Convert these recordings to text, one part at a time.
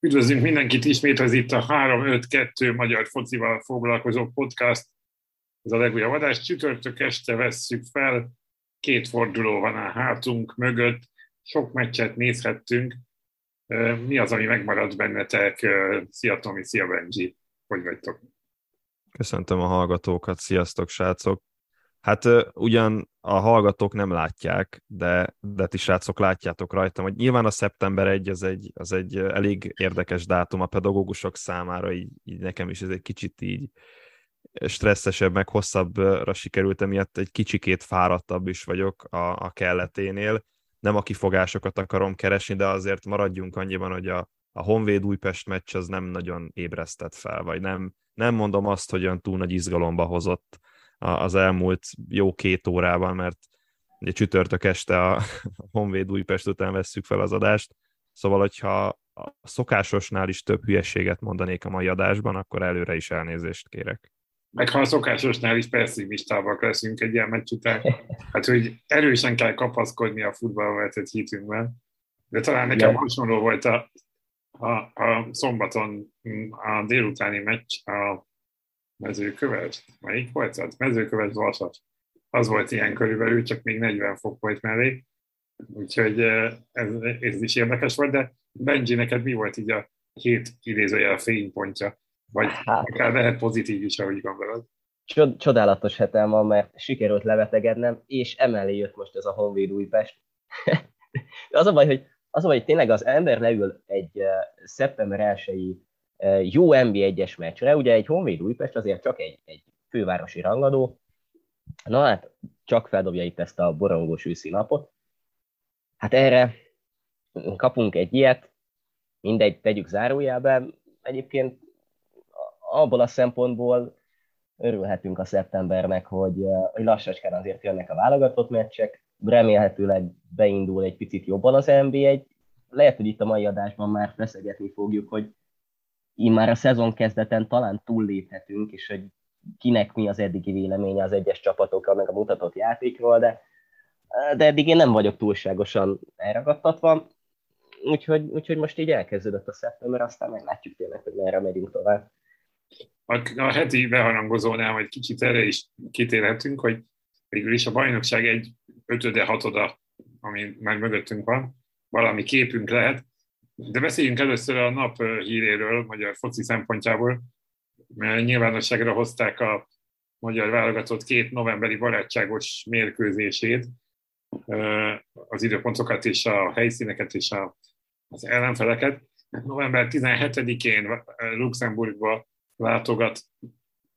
Üdvözlünk mindenkit ismét, ez itt a 3-5-2 magyar focival foglalkozó podcast. Ez a legújabb adás. Csütörtök este vesszük fel, két forduló van a hátunk mögött, sok meccset nézhettünk. Mi az, ami megmaradt bennetek? Szia Tomi, szia Benji, hogy vagytok? Köszöntöm a hallgatókat, sziasztok srácok! Hát ugyan a hallgatók nem látják, de, de ti srácok látjátok rajtam, hogy nyilván a szeptember 1 az egy, az egy elég érdekes dátum a pedagógusok számára, így, így nekem is ez egy kicsit így stresszesebb, meg hosszabbra sikerült, emiatt egy kicsikét fáradtabb is vagyok a, a kelleténél. Nem a kifogásokat akarom keresni, de azért maradjunk annyiban, hogy a, a Honvéd Újpest meccs az nem nagyon ébresztett fel, vagy nem, nem mondom azt, hogy olyan túl nagy izgalomba hozott az elmúlt jó két órában, mert ugye csütörtök este a Honvéd Újpest után vesszük fel az adást, szóval hogyha a szokásosnál is több hülyeséget mondanék a mai adásban, akkor előre is elnézést kérek. Meg ha a szokásosnál is pessimistábbak leszünk egy ilyen meccs után, hát hogy erősen kell kapaszkodni a futballba vetett hitünkben, de talán nekem hasonló volt a, a, a szombaton a délutáni meccs a mezőkövet, melyik volt az? Mezőkövet Vasas. Az volt ilyen körülbelül, csak még 40 fok volt mellé, úgyhogy ez, ez is érdekes volt, de Benji, neked mi volt így a hét idézője a fénypontja? Vagy hát, akár lehet pozitív is, ahogy gondolod. Csodálatos hetem van, mert sikerült levetegednem, és emellé jött most ez a Honvéd Újpest. az a baj, hogy az a baj, hogy tényleg az ember leül egy szeptember 1 jó NB1-es meccsre, ugye egy Honvéd Újpest azért csak egy, egy fővárosi rangadó, na hát csak feldobja itt ezt a borongós őszi napot. Hát erre kapunk egy ilyet, mindegy, tegyük zárójába. Egyébként abból a szempontból örülhetünk a szeptembernek, hogy, hogy lassacskán azért jönnek a válogatott meccsek, remélhetőleg beindul egy picit jobban az NB1. Lehet, hogy itt a mai adásban már feszegetni fogjuk, hogy így már a szezon kezdeten talán túlléphetünk, és hogy kinek mi az eddigi véleménye az egyes csapatokra, meg a mutatott játékról, de, de eddig én nem vagyok túlságosan elragadtatva, úgyhogy, úgyhogy most így elkezdődött a szeptember, aztán meglátjuk tényleg, hogy merre megyünk tovább. A, a heti beharangozónál majd kicsit erre is kitérhetünk, hogy végül is a bajnokság egy ötöde, hatoda, ami már mögöttünk van, valami képünk lehet, de beszéljünk először a nap híréről, magyar foci szempontjából. Nyilvánosságra hozták a magyar válogatott két novemberi barátságos mérkőzését, az időpontokat és a helyszíneket és a, az ellenfeleket. November 17-én Luxemburgba látogat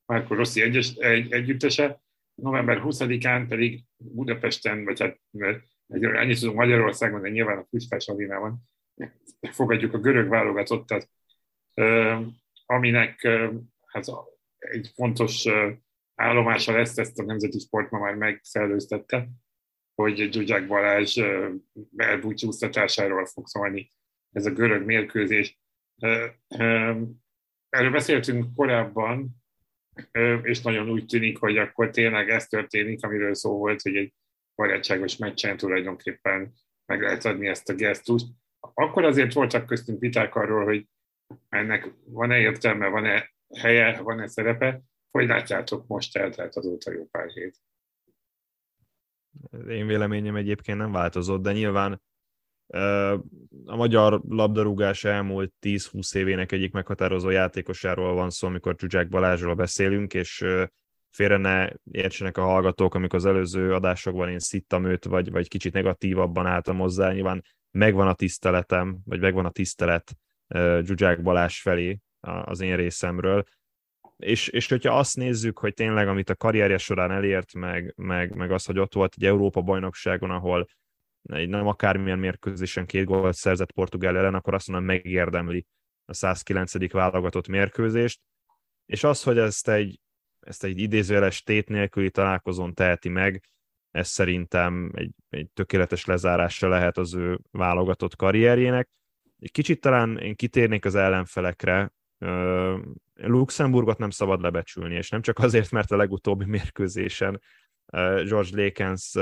Márko Rossi egyes, egy, együttese, november 20-án pedig Budapesten, vagy hát annyit tudunk Magyarországon, de nyilván a Puskás Alinában fogadjuk a görög válogatottat, aminek hát egy fontos állomása lesz, ezt a Nemzeti Sport ma már megszellőztette, hogy Gyugyák Balázs elbúcsúztatásáról fog szólni ez a görög mérkőzés. Erről beszéltünk korábban, és nagyon úgy tűnik, hogy akkor tényleg ez történik, amiről szó volt, hogy egy barátságos meccsen tulajdonképpen meg lehet adni ezt a gesztust akkor azért voltak köztünk viták arról, hogy ennek van-e értelme, van-e helye, van-e szerepe. Hogy látjátok most eltelt azóta jó pár hét? Én véleményem egyébként nem változott, de nyilván a magyar labdarúgás elmúlt 10-20 évének egyik meghatározó játékosáról van szó, amikor Zsuzsák Balázsról beszélünk, és félre ne értsenek a hallgatók, amikor az előző adásokban én szittam őt, vagy, vagy kicsit negatívabban álltam hozzá, nyilván megvan a tiszteletem, vagy megvan a tisztelet Zsuzsák Balázs felé az én részemről, és, és hogyha azt nézzük, hogy tényleg amit a karrierje során elért, meg, meg, meg az, hogy ott volt egy Európa-bajnokságon, ahol egy nem akármilyen mérkőzésen két gólt szerzett Portugál ellen, akkor azt mondom, megérdemli a 109. válogatott mérkőzést, és az, hogy ezt egy, ezt egy idézőjeles tét nélküli találkozón teheti meg, ez szerintem egy, egy tökéletes lezárása lehet az ő válogatott karrierjének. Egy kicsit talán én kitérnék az ellenfelekre. Luxemburgot nem szabad lebecsülni, és nem csak azért, mert a legutóbbi mérkőzésen George Lakens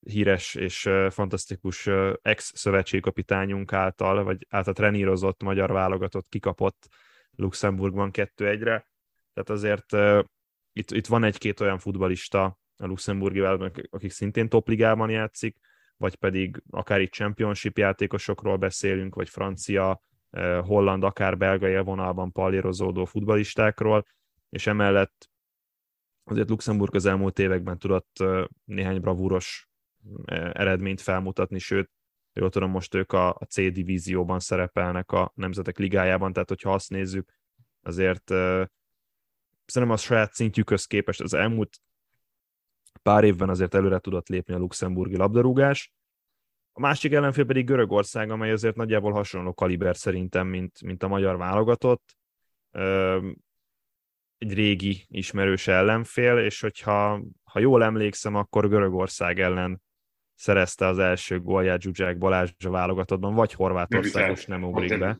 híres és fantasztikus ex-szövetségkapitányunk által, vagy által trenírozott magyar válogatott kikapott Luxemburgban 2-1-re. Tehát azért itt, itt van egy-két olyan futbalista a luxemburgi válogatott, akik szintén topligában játszik, vagy pedig akár itt championship játékosokról beszélünk, vagy francia, holland, akár belga élvonalban pallérozódó futbalistákról, és emellett azért Luxemburg az elmúlt években tudott néhány bravúros eredményt felmutatni, sőt, jól tudom, most ők a, C divízióban szerepelnek a Nemzetek Ligájában, tehát hogyha azt nézzük, azért szerintem a saját szintjükhöz képest az elmúlt pár évben azért előre tudott lépni a luxemburgi labdarúgás. A másik ellenfél pedig Görögország, amely azért nagyjából hasonló kaliber szerintem, mint, mint a magyar válogatott. Egy régi ismerős ellenfél, és hogyha ha jól emlékszem, akkor Görögország ellen szerezte az első gólját Zsuzsák Balázs a válogatottban, vagy Horvátország most nem ugrik be.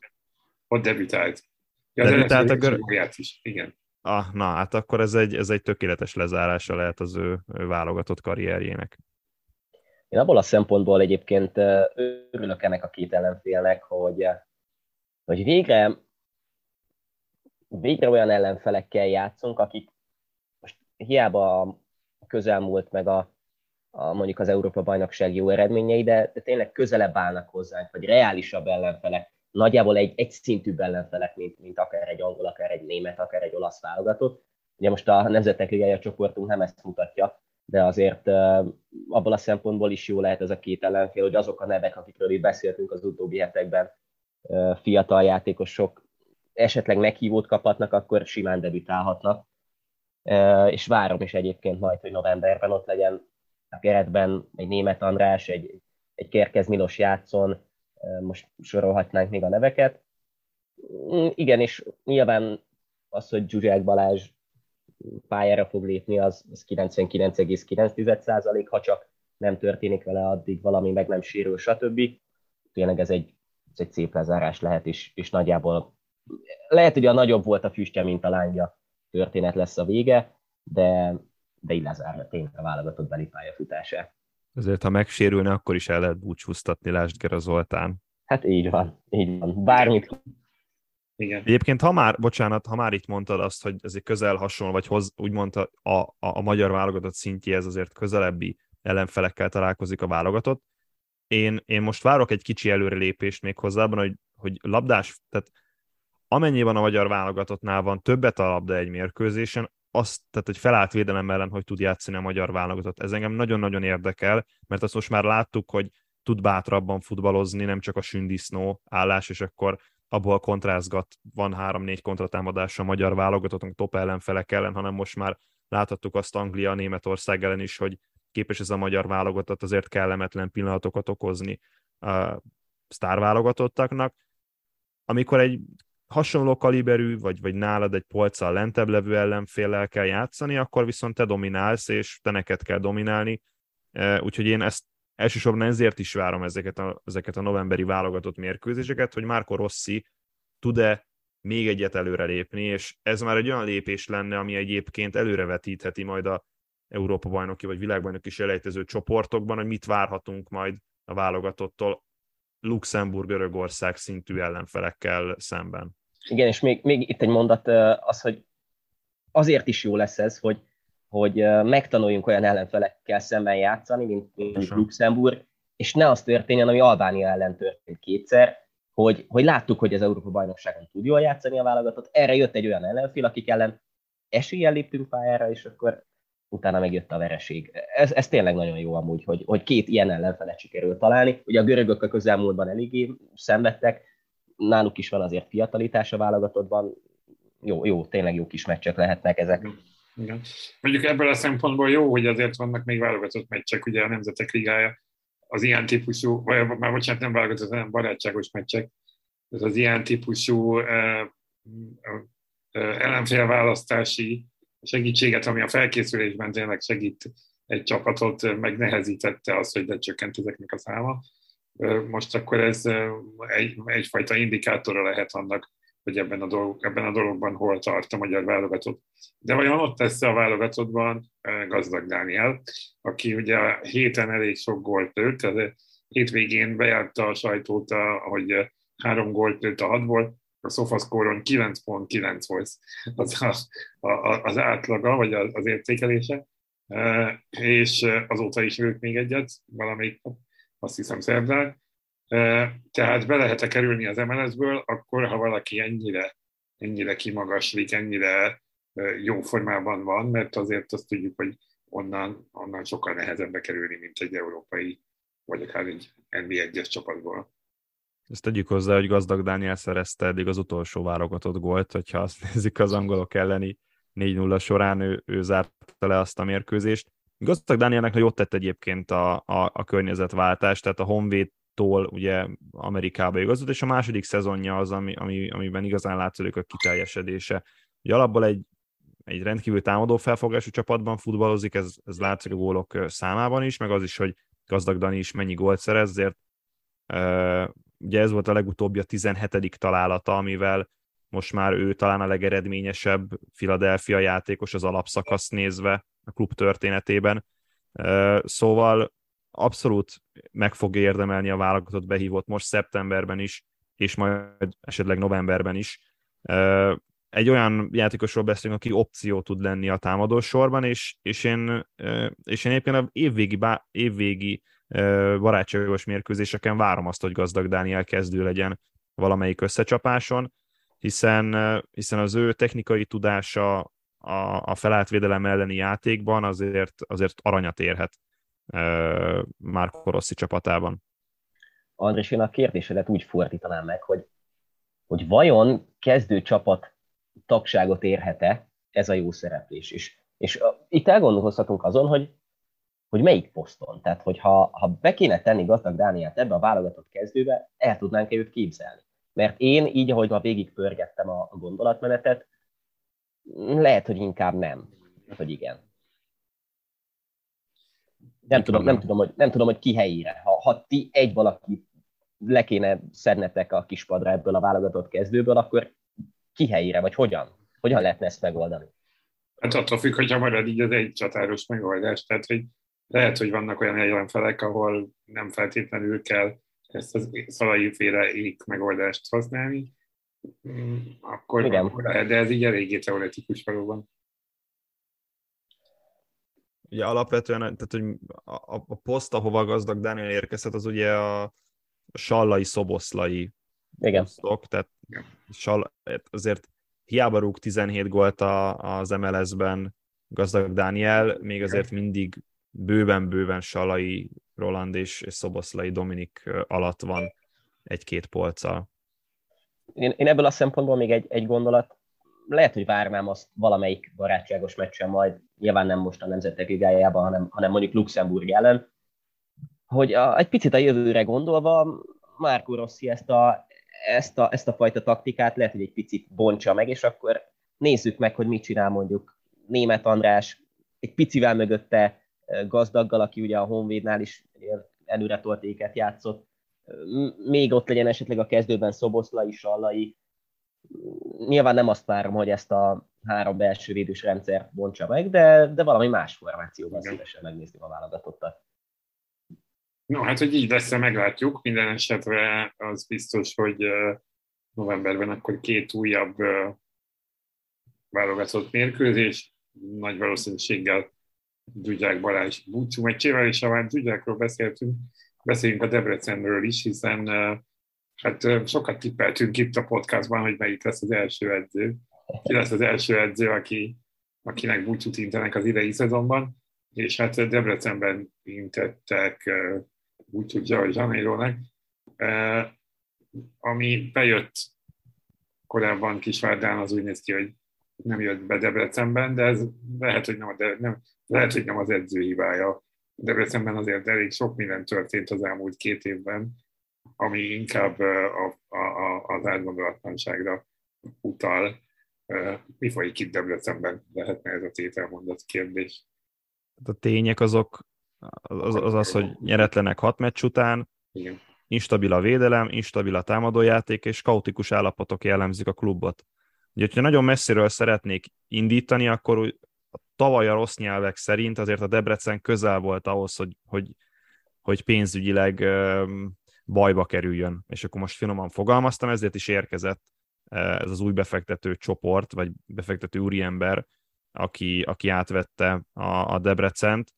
Ott debütált. Ja, debütált a görög... is, igen. Ah, na, hát akkor ez egy, ez egy tökéletes lezárása lehet az ő, ő válogatott karrierjének. Én abból a szempontból egyébként örülök ennek a két ellenfélnek, hogy, hogy végre, végre olyan ellenfelekkel játszunk, akik most hiába a közelmúlt meg a, a mondjuk az Európa bajnokság jó eredményei, de, de tényleg közelebb állnak hozzánk, vagy reálisabb ellenfelek, nagyjából egy, egy szintű ellenfelek, mint, mint akár egy angol, akár egy német, akár egy olasz válogatott. Ugye most a Nemzetek Ligája csoportunk nem ezt mutatja, de azért abból a szempontból is jó lehet ez a két ellenfél, hogy azok a nevek, akikről itt beszéltünk az utóbbi hetekben, fiatal játékosok esetleg meghívót kaphatnak, akkor simán debütálhatnak. És várom is egyébként majd, hogy novemberben ott legyen a keretben egy német András, egy, egy Kerkez Milos játszon, most sorolhatnánk még a neveket. Mm, igen, és nyilván az, hogy Zsuzsák Balázs pályára fog lépni, az, az 99,9%, ha csak nem történik vele addig valami, meg nem sérül, stb. Tényleg ez egy, ez egy szép lezárás lehet, és, és nagyjából lehet, hogy a nagyobb volt a füstje, mint a lángja történet lesz a vége, de, de így lezárja tényleg a válogatott beli pályafutását. Azért, ha megsérülne, akkor is el lehet búcsúztatni, lásd Gera Zoltán. Hát így van, így van. Bármit. Igen. Egyébként, ha már, bocsánat, ha már itt mondtad azt, hogy ez egy közel hasonló, vagy hoz, úgy mondta, a, a, a magyar válogatott szintjéhez azért közelebbi ellenfelekkel találkozik a válogatott. Én, én most várok egy kicsi előrelépést még hozzában, hogy, hogy labdás, tehát amennyiben a magyar válogatottnál van többet a labda egy mérkőzésen, azt, tehát hogy felállt védelem ellen, hogy tud játszani a magyar válogatott. Ez engem nagyon-nagyon érdekel, mert azt most már láttuk, hogy tud bátrabban futballozni, nem csak a sündisznó állás, és akkor abból kontrázgat, van három-négy kontratámadás a magyar válogatott, top ellenfelek ellen, hanem most már láthattuk azt Anglia, Németország ellen is, hogy képes ez a magyar válogatott azért kellemetlen pillanatokat okozni a sztárválogatottaknak. Amikor egy hasonló kaliberű, vagy, vagy nálad egy polccal lentebb levő ellenféllel kell játszani, akkor viszont te dominálsz, és te neked kell dominálni. E, úgyhogy én ezt elsősorban ezért is várom ezeket a, ezeket a novemberi válogatott mérkőzéseket, hogy Márko Rossi tud-e még egyet előrelépni, és ez már egy olyan lépés lenne, ami egyébként előrevetítheti majd a Európa bajnoki vagy világbajnoki selejtező csoportokban, hogy mit várhatunk majd a válogatottól Luxemburg, Görögország szintű ellenfelekkel szemben. Igen, és még, még itt egy mondat az, hogy azért is jó lesz ez, hogy, hogy megtanuljunk olyan ellenfelekkel szemben játszani, mint, mint Luxemburg, és ne az történjen, ami Albánia ellen történt kétszer, hogy, hogy láttuk, hogy az Európa bajnokságon tud jól játszani a válogatott, erre jött egy olyan ellenfél, akik ellen eséllyel léptünk pályára, és akkor utána megjött a vereség. Ez, ez tényleg nagyon jó amúgy, hogy, hogy két ilyen ellenfelet sikerült találni. Ugye a görögök a közelmúltban eléggé szenvedtek, náluk is van azért fiatalitás a válogatottban, jó, jó, tényleg jó kis meccsek lehetnek ezek. Igen. Mondjuk ebből a szempontból jó, hogy azért vannak még válogatott meccsek, ugye a Nemzetek Ligája, az ilyen típusú, vagy már bocsánat, nem válogatott, hanem barátságos meccsek, ez az ilyen típusú uh, uh, ellenfélválasztási segítséget, ami a felkészülésben tényleg segít egy csapatot, megnehezítette az, hogy lecsökkent ezeknek a száma. Most akkor ez egy, egyfajta indikátora lehet annak, hogy ebben a, dolog, ebben a dologban hol tart a magyar válogatott. De vajon ott tesz a válogatottban Gazdag Dániel, aki ugye a héten elég sok gólt lőtt, tehát hétvégén bejárta a sajtót, hogy három gólt lőtt a hatból, a SofaScore-on 9.9 volt az, a, a, az átlaga, vagy az értékelése, és azóta is lőtt még egyet, valamelyik, azt hiszem szerdán, tehát be lehet-e kerülni az MLS-ből, akkor ha valaki ennyire, ennyire kimagaslik, ennyire jó formában van, mert azért azt tudjuk, hogy onnan, onnan sokkal nehezebb bekerülni, mint egy európai, vagy akár egy NB1-es csapatból. Ezt tegyük hozzá, hogy Gazdag Dániel szerezte eddig az utolsó válogatott gólt, hogyha azt nézik az angolok elleni 4-0 során, ő, ő zárta le azt a mérkőzést. Gazdag Dánielnek ott tett egyébként a, a, a környezetváltás, tehát a Honvéd tól ugye Amerikába igazolt, és a második szezonja az, ami, ami, amiben igazán látszódik a kiteljesedése. Ugye alapból egy, egy rendkívül támadó felfogású csapatban futballozik, ez, ez látszik a gólok számában is, meg az is, hogy gazdag Dani is mennyi gólt szerez, ezért uh, ugye ez volt a legutóbbi a 17. találata, amivel most már ő talán a legeredményesebb Philadelphia játékos az alapszakasz nézve a klub történetében. Szóval abszolút meg fogja érdemelni a válogatott behívott most szeptemberben is, és majd esetleg novemberben is. Egy olyan játékosról beszélünk, aki opció tud lenni a támadó sorban, és, és, én, és én éppen a évvégi, bá, évvégi barátságos mérkőzéseken várom azt, hogy gazdag Dániel kezdő legyen valamelyik összecsapáson, hiszen, hiszen az ő technikai tudása a, a felállt elleni játékban azért, azért aranyat érhet Márko Rossi csapatában. András, én a kérdésedet úgy fordítanám meg, hogy, hogy vajon kezdő csapat tagságot érhet-e ez a jó szereplés is. És itt elgondolkozhatunk azon, hogy, hogy melyik poszton. Tehát, hogy ha, ha be kéne tenni gazdag Dániát ebbe a válogatott kezdőbe, el tudnánk-e őt képzelni. Mert én így, ahogy ma végig pörgettem a gondolatmenetet, lehet, hogy inkább nem, hogy igen. Nem tudom, nem, tudom, hogy, nem tudom, hogy ki helyére. Ha, ha ti egy valaki le kéne szednetek a kispadra ebből a válogatott kezdőből, akkor ki helyére, vagy hogyan? Hogyan lehetne ezt megoldani? Hát attól függ, hogyha marad így az egy csatáros megoldás. Tehát, hogy lehet, hogy vannak olyan ellenfelek, ahol nem feltétlenül kell ezt az szalai féle ék megoldást használni, akkor, Igen. akkor lehet, de ez így eléggé teoretikus valóban. Ugye alapvetően, tehát hogy a, a poszt, ahova gazdag Daniel érkezett, az ugye a sallai, szoboszlai Igen. posztok, tehát sal, azért hiába rúg 17 gólt az MLS-ben gazdag Daniel, még azért mindig bőven-bőven Salai, Roland és, és Szoboszlai Dominik alatt van egy-két polccal. Én, én ebből a szempontból még egy, egy gondolat, lehet, hogy várnám azt valamelyik barátságos meccsen majd, nyilván nem most a Nemzetek Ligájában, hanem, hanem mondjuk Luxemburg ellen, hogy a, egy picit a jövőre gondolva Márko Rossi ezt a, ezt, a, ezt a fajta taktikát lehet, hogy egy picit bontsa meg, és akkor nézzük meg, hogy mit csinál mondjuk Német András, egy picivel mögötte gazdaggal, aki ugye a Honvédnál is előre toltéket játszott, még ott legyen esetleg a kezdőben Szoboszlai, Sallai, nyilván nem azt várom, hogy ezt a három belső védős rendszer bontsa meg, de, de valami más formációban Igen. szívesen megnézni a válogatottat. No, hát, hogy így lesz meglátjuk. Minden esetre az biztos, hogy novemberben akkor két újabb válogatott mérkőzés, nagy valószínűséggel Gyugyák Balázs búcsú meccsével, és ha már Gyugyákról beszéltünk, beszéljünk a Debrecenről is, hiszen Hát sokat tippeltünk itt a podcastban, hogy melyik lesz az első edző. Ki lesz az első edző, aki, akinek búcsút intenek az idei szezonban, és hát Debrecenben intettek búcsút George Janeirónak, ami bejött korábban Kisvárdán, az úgy néz ki, hogy nem jött be Debrecenben, de ez lehet, hogy nem, de nem, lehet, hogy nem az edző hibája. Debrecenben azért elég sok minden történt az elmúlt két évben, ami inkább a, a, a, az átgondolatlanságra utal. Mi folyik itt Debrecenben? Lehetne ez a tételmondat kérdés. A tények azok az az, az, hogy nyeretlenek hat meccs után, Igen. instabil a védelem, instabil a támadójáték, és kaotikus állapotok jellemzik a klubot. Ugye, hogyha nagyon messziről szeretnék indítani, akkor tavaly a rossz nyelvek szerint azért a Debrecen közel volt ahhoz, hogy, hogy, hogy pénzügyileg bajba kerüljön. És akkor most finoman fogalmaztam, ezért is érkezett ez az új befektető csoport, vagy befektető úriember, aki, aki átvette a, a Debrecent,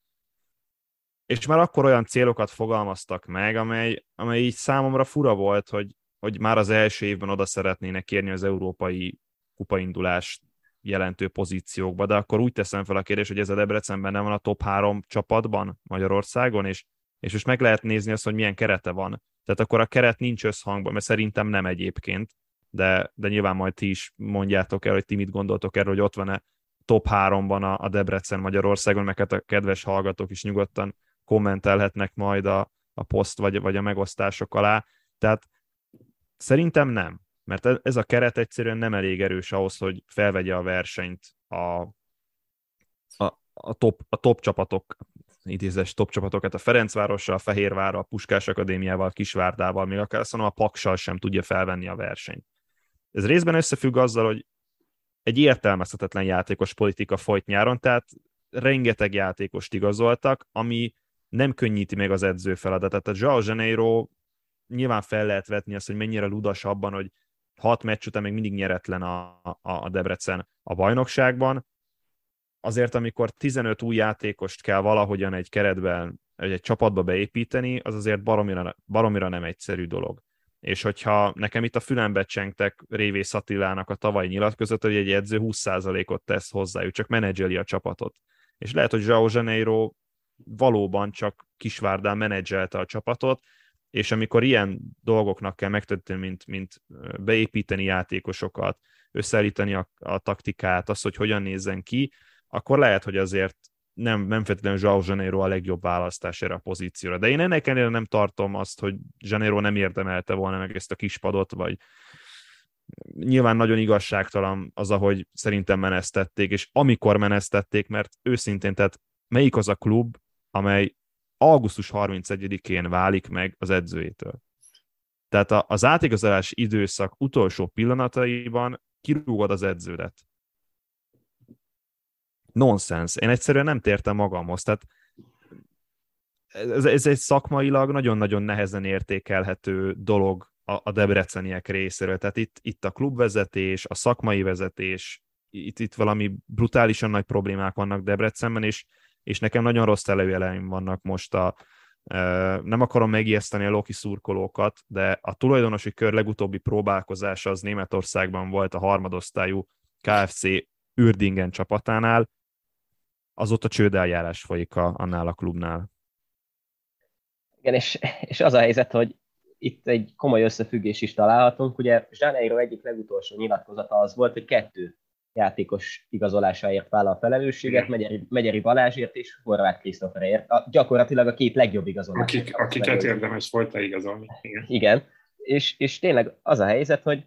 és már akkor olyan célokat fogalmaztak meg, amely, amely így számomra fura volt, hogy, hogy már az első évben oda szeretnének kérni az európai kupaindulást jelentő pozíciókba, de akkor úgy teszem fel a kérdést, hogy ez a Debrecen benne van a top három csapatban Magyarországon, és, és most meg lehet nézni azt, hogy milyen kerete van. Tehát akkor a keret nincs összhangban, mert szerintem nem egyébként, de, de nyilván majd ti is mondjátok el, hogy ti mit gondoltok erről, hogy ott van-e top háromban a, a Debrecen Magyarországon, meg hát a kedves hallgatók is nyugodtan kommentelhetnek majd a, a poszt vagy, vagy a megosztások alá. Tehát szerintem nem, mert ez a keret egyszerűen nem elég erős ahhoz, hogy felvegye a versenyt a, a, a, top, a top csapatok, idézes top csapatokat, a Ferencvárossal, a Fehérvárral, a Puskás Akadémiával, a Kisvárdával, még akár mondom, a Paksal sem tudja felvenni a versenyt. Ez részben összefügg azzal, hogy egy értelmezhetetlen játékos politika folyt nyáron, tehát rengeteg játékost igazoltak, ami nem könnyíti meg az edző feladatát. Tehát Joao Janeiro nyilván fel lehet vetni azt, hogy mennyire ludas abban, hogy hat meccs után még mindig nyeretlen a, a, a Debrecen a bajnokságban. Azért, amikor 15 új játékost kell valahogyan egy keretben, vagy egy csapatba beépíteni, az azért baromira, baromira nem egyszerű dolog. És hogyha nekem itt a fülembe csengtek Révész Attilának a tavalyi nyilatkozata, hogy egy edző 20%-ot tesz hozzájuk, csak menedzseli a csapatot. És lehet, hogy Joao Janeiro valóban csak Kisvárdán menedzselte a csapatot, és amikor ilyen dolgoknak kell megtörténni, mint, mint beépíteni játékosokat, összeállítani a, a taktikát, azt, hogy hogyan nézzen ki, akkor lehet, hogy azért nem, nem feltétlenül Joao Janeiro a legjobb választás erre a pozícióra. De én ennek ellenére nem tartom azt, hogy Janeiro nem érdemelte volna meg ezt a kispadot, vagy nyilván nagyon igazságtalan az, ahogy szerintem menesztették, és amikor menesztették, mert őszintén, tehát melyik az a klub, amely augusztus 31-én válik meg az edzőjétől. Tehát az átigazolás időszak utolsó pillanataiban kirúgod az edződet. Nonsens. Én egyszerűen nem tértem magamhoz. Tehát ez, ez egy szakmailag nagyon-nagyon nehezen értékelhető dolog a, a debreceniek részéről. Tehát itt, itt a klubvezetés, a szakmai vezetés, itt, itt valami brutálisan nagy problémák vannak Debrecenben, és és nekem nagyon rossz előjeleim vannak most a, nem akarom megijeszteni a Loki szurkolókat, de a tulajdonosi kör legutóbbi próbálkozása az Németországban volt a harmadosztályú KFC Ürdingen csapatánál, azóta csődeljárás folyik a, annál a klubnál. Igen, és, és az a helyzet, hogy itt egy komoly összefüggés is találhatunk. Ugye Zsáneiro egyik legutolsó nyilatkozata az volt, hogy kettő játékos igazolásáért vállal a felelősséget, Megyeri, Megyeri Balázsért és Horváth Krisztoferért. A, gyakorlatilag a két legjobb igazolás. Akik, akiket érdemes volt igazolni. Igen. Igen. És, és tényleg az a helyzet, hogy,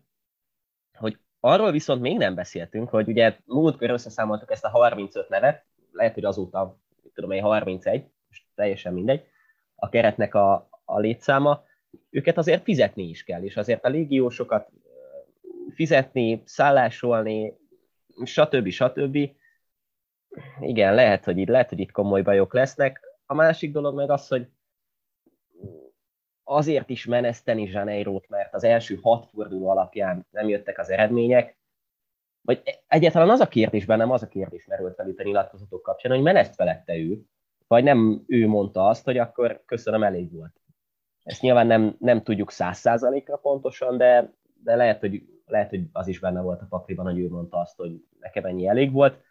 hogy arról viszont még nem beszéltünk, hogy ugye múltkor összeszámoltuk ezt a 35 nevet, lehet, hogy azóta, tudom én, 31, most teljesen mindegy, a keretnek a, a létszáma, őket azért fizetni is kell, és azért a légiósokat fizetni, szállásolni, stb. stb. Igen, lehet, hogy itt, lehet, hogy itt komoly bajok lesznek. A másik dolog meg az, hogy azért is meneszteni Zsaneirót, mert az első hat forduló alapján nem jöttek az eredmények, vagy egyáltalán az a kérdés bennem, az a kérdés merült fel itt a nyilatkozatok kapcsán, hogy meneszt felette ő, vagy nem ő mondta azt, hogy akkor köszönöm, elég volt. Ezt nyilván nem, nem tudjuk száz százalékra pontosan, de, de lehet, hogy lehet, hogy az is benne volt a pakliban, hogy ő mondta azt, hogy nekem ennyi elég volt.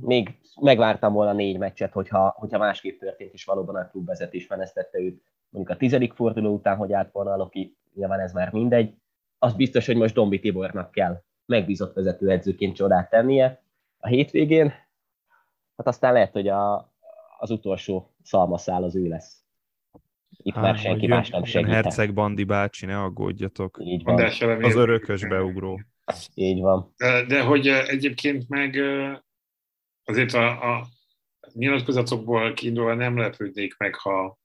Még megvártam volna négy meccset, hogyha, hogyha másképp történt, és valóban a klubvezetés menesztette őt mondjuk a tizedik forduló után, hogy állt volna Loki, nyilván ez már mindegy. Az biztos, hogy most Dombi Tibornak kell megbízott vezetőedzőként csodát tennie a hétvégén. Hát aztán lehet, hogy a, az utolsó szalmaszál az ő lesz. Itt már senki jön, más nem segít. Herceg Bandi bácsi, ne aggódjatok. Így van. Az örökös beugró. Így van. De, de hogy egyébként meg azért a, a nyilatkozatokból kiindulva nem lepődnék meg, ha,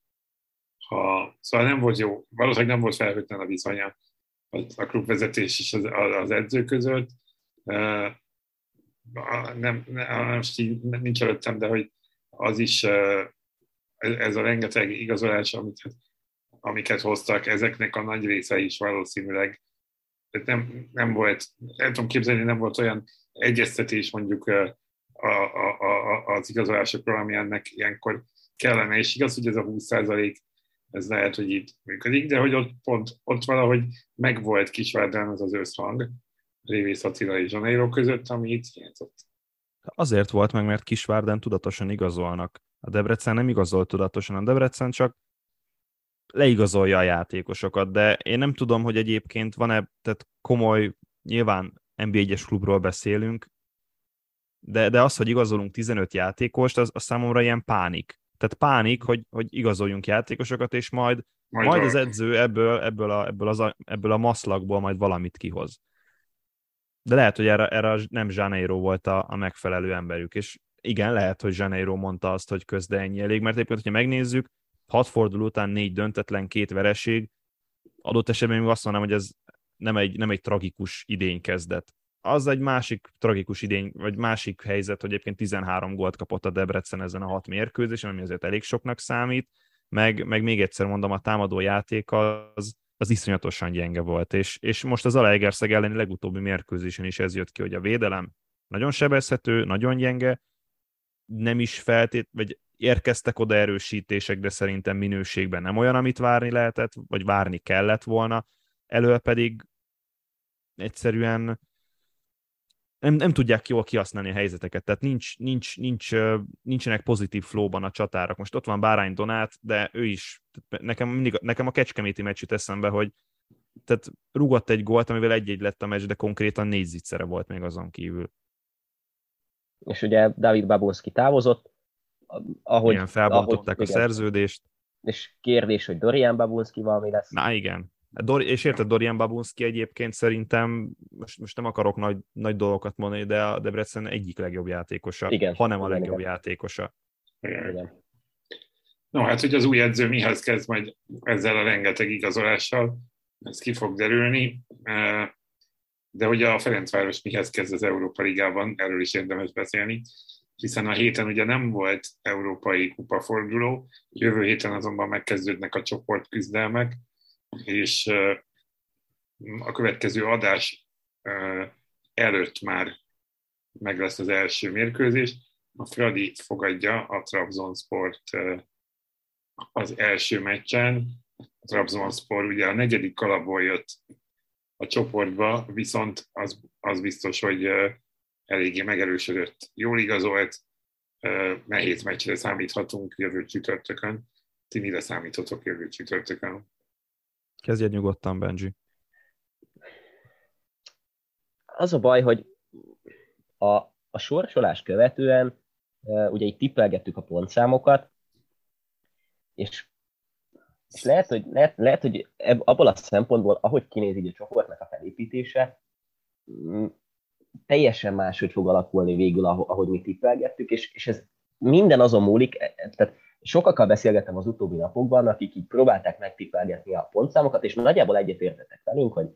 ha, szóval nem volt jó, valószínűleg nem volt felhőtlen a viszonya a klubvezetés és az, az edző között. Nem, nem, nem, nincs előttem, de hogy az is ez a rengeteg igazolás, amit, amiket hoztak, ezeknek a nagy része is valószínűleg nem, nem volt, nem tudom képzelni, nem volt olyan egyeztetés mondjuk a, a, a, az igazolásokról, ami ennek ilyenkor kellene, és igaz, hogy ez a 20 ez lehet, hogy itt működik, de hogy ott pont, ott valahogy megvolt Kisvárdán az az összhang Révész Attila és Zsaneiro között, ami itt hiányzott. Azért volt meg, mert Kisvárden tudatosan igazolnak. A Debrecen nem igazol tudatosan, a Debrecen csak leigazolja a játékosokat, de én nem tudom, hogy egyébként van-e, tehát komoly, nyilván NB1-es klubról beszélünk, de, de az, hogy igazolunk 15 játékost, az, az számomra ilyen pánik. Tehát pánik, hogy, hogy igazoljunk játékosokat, és majd, majd, majd az edző ebből, ebből, a, ebből, az a, ebből a maszlakból majd valamit kihoz. De lehet, hogy erre, erre nem Janeiro volt a, a megfelelő emberük, és igen, lehet, hogy Janeiro mondta azt, hogy közde ennyi elég, mert egyébként, hogyha megnézzük, hat forduló után négy döntetlen, két vereség, adott esetben még azt mondanám, hogy ez nem egy, nem egy tragikus idény kezdet. Az egy másik tragikus idény, vagy másik helyzet, hogy egyébként 13 gólt kapott a Debrecen ezen a hat mérkőzésen, ami azért elég soknak számít, meg, meg még egyszer mondom, a támadó játék az, az iszonyatosan gyenge volt, és, és most az Alegerszeg elleni legutóbbi mérkőzésen is ez jött ki, hogy a védelem nagyon sebezhető, nagyon gyenge, nem is feltét, vagy érkeztek oda erősítések, de szerintem minőségben nem olyan, amit várni lehetett, vagy várni kellett volna, elő pedig egyszerűen nem, nem tudják jól kihasználni a helyzeteket, tehát nincs, nincs, nincs, nincsenek pozitív flóban a csatárak. Most ott van Bárány Donát, de ő is, nekem, mindig, nekem a kecskeméti meccs jut eszembe, hogy tehát rugott egy gólt, amivel egy-egy lett a meccs, de konkrétan négy volt még azon kívül. És ugye David Babonski távozott, ahogy... Igen, felbontották ahogy, a igen. szerződést. És kérdés, hogy Dorian Babonski valami lesz. Na igen, Dor- és érted, Dorian Babunski egyébként szerintem, most, most nem akarok nagy, nagy dolgokat mondani, de a Debrecen egyik legjobb játékosa, igen, hanem a legjobb igen. játékosa. Igen. No, hát, hogy az új edző mihez kezd majd ezzel a rengeteg igazolással, ez ki fog derülni, de hogy a Ferencváros mihez kezd az Európa Ligában, erről is érdemes beszélni, hiszen a héten ugye nem volt európai kupaforduló, jövő héten azonban megkezdődnek a csoportküzdelmek, és a következő adás előtt már meg lesz az első mérkőzés. A Fradi fogadja a Trabzonsport az első meccsen. A Trabzonsport ugye a negyedik kalapból jött a csoportba, viszont az, az biztos, hogy eléggé megerősödött. Jól igazolt, nehéz meccsre számíthatunk jövő csütörtökön. Ti mire számíthatok jövő csütörtökön? Kezdjed nyugodtan, Benji. Az a baj, hogy a, a sorsolás követően ugye itt tippelgettük a pontszámokat, és, és lehet, hogy, lehet, lehet, hogy ebb, abból a szempontból, ahogy kinéz így a csoportnak a felépítése, mm, teljesen máshogy fog alakulni végül, ahogy mi tippelgettük, és, és ez minden azon múlik, e, e, tehát sokakkal beszélgettem az utóbbi napokban, akik így próbálták megtippelgetni a pontszámokat, és nagyjából egyetértetek velünk, hogy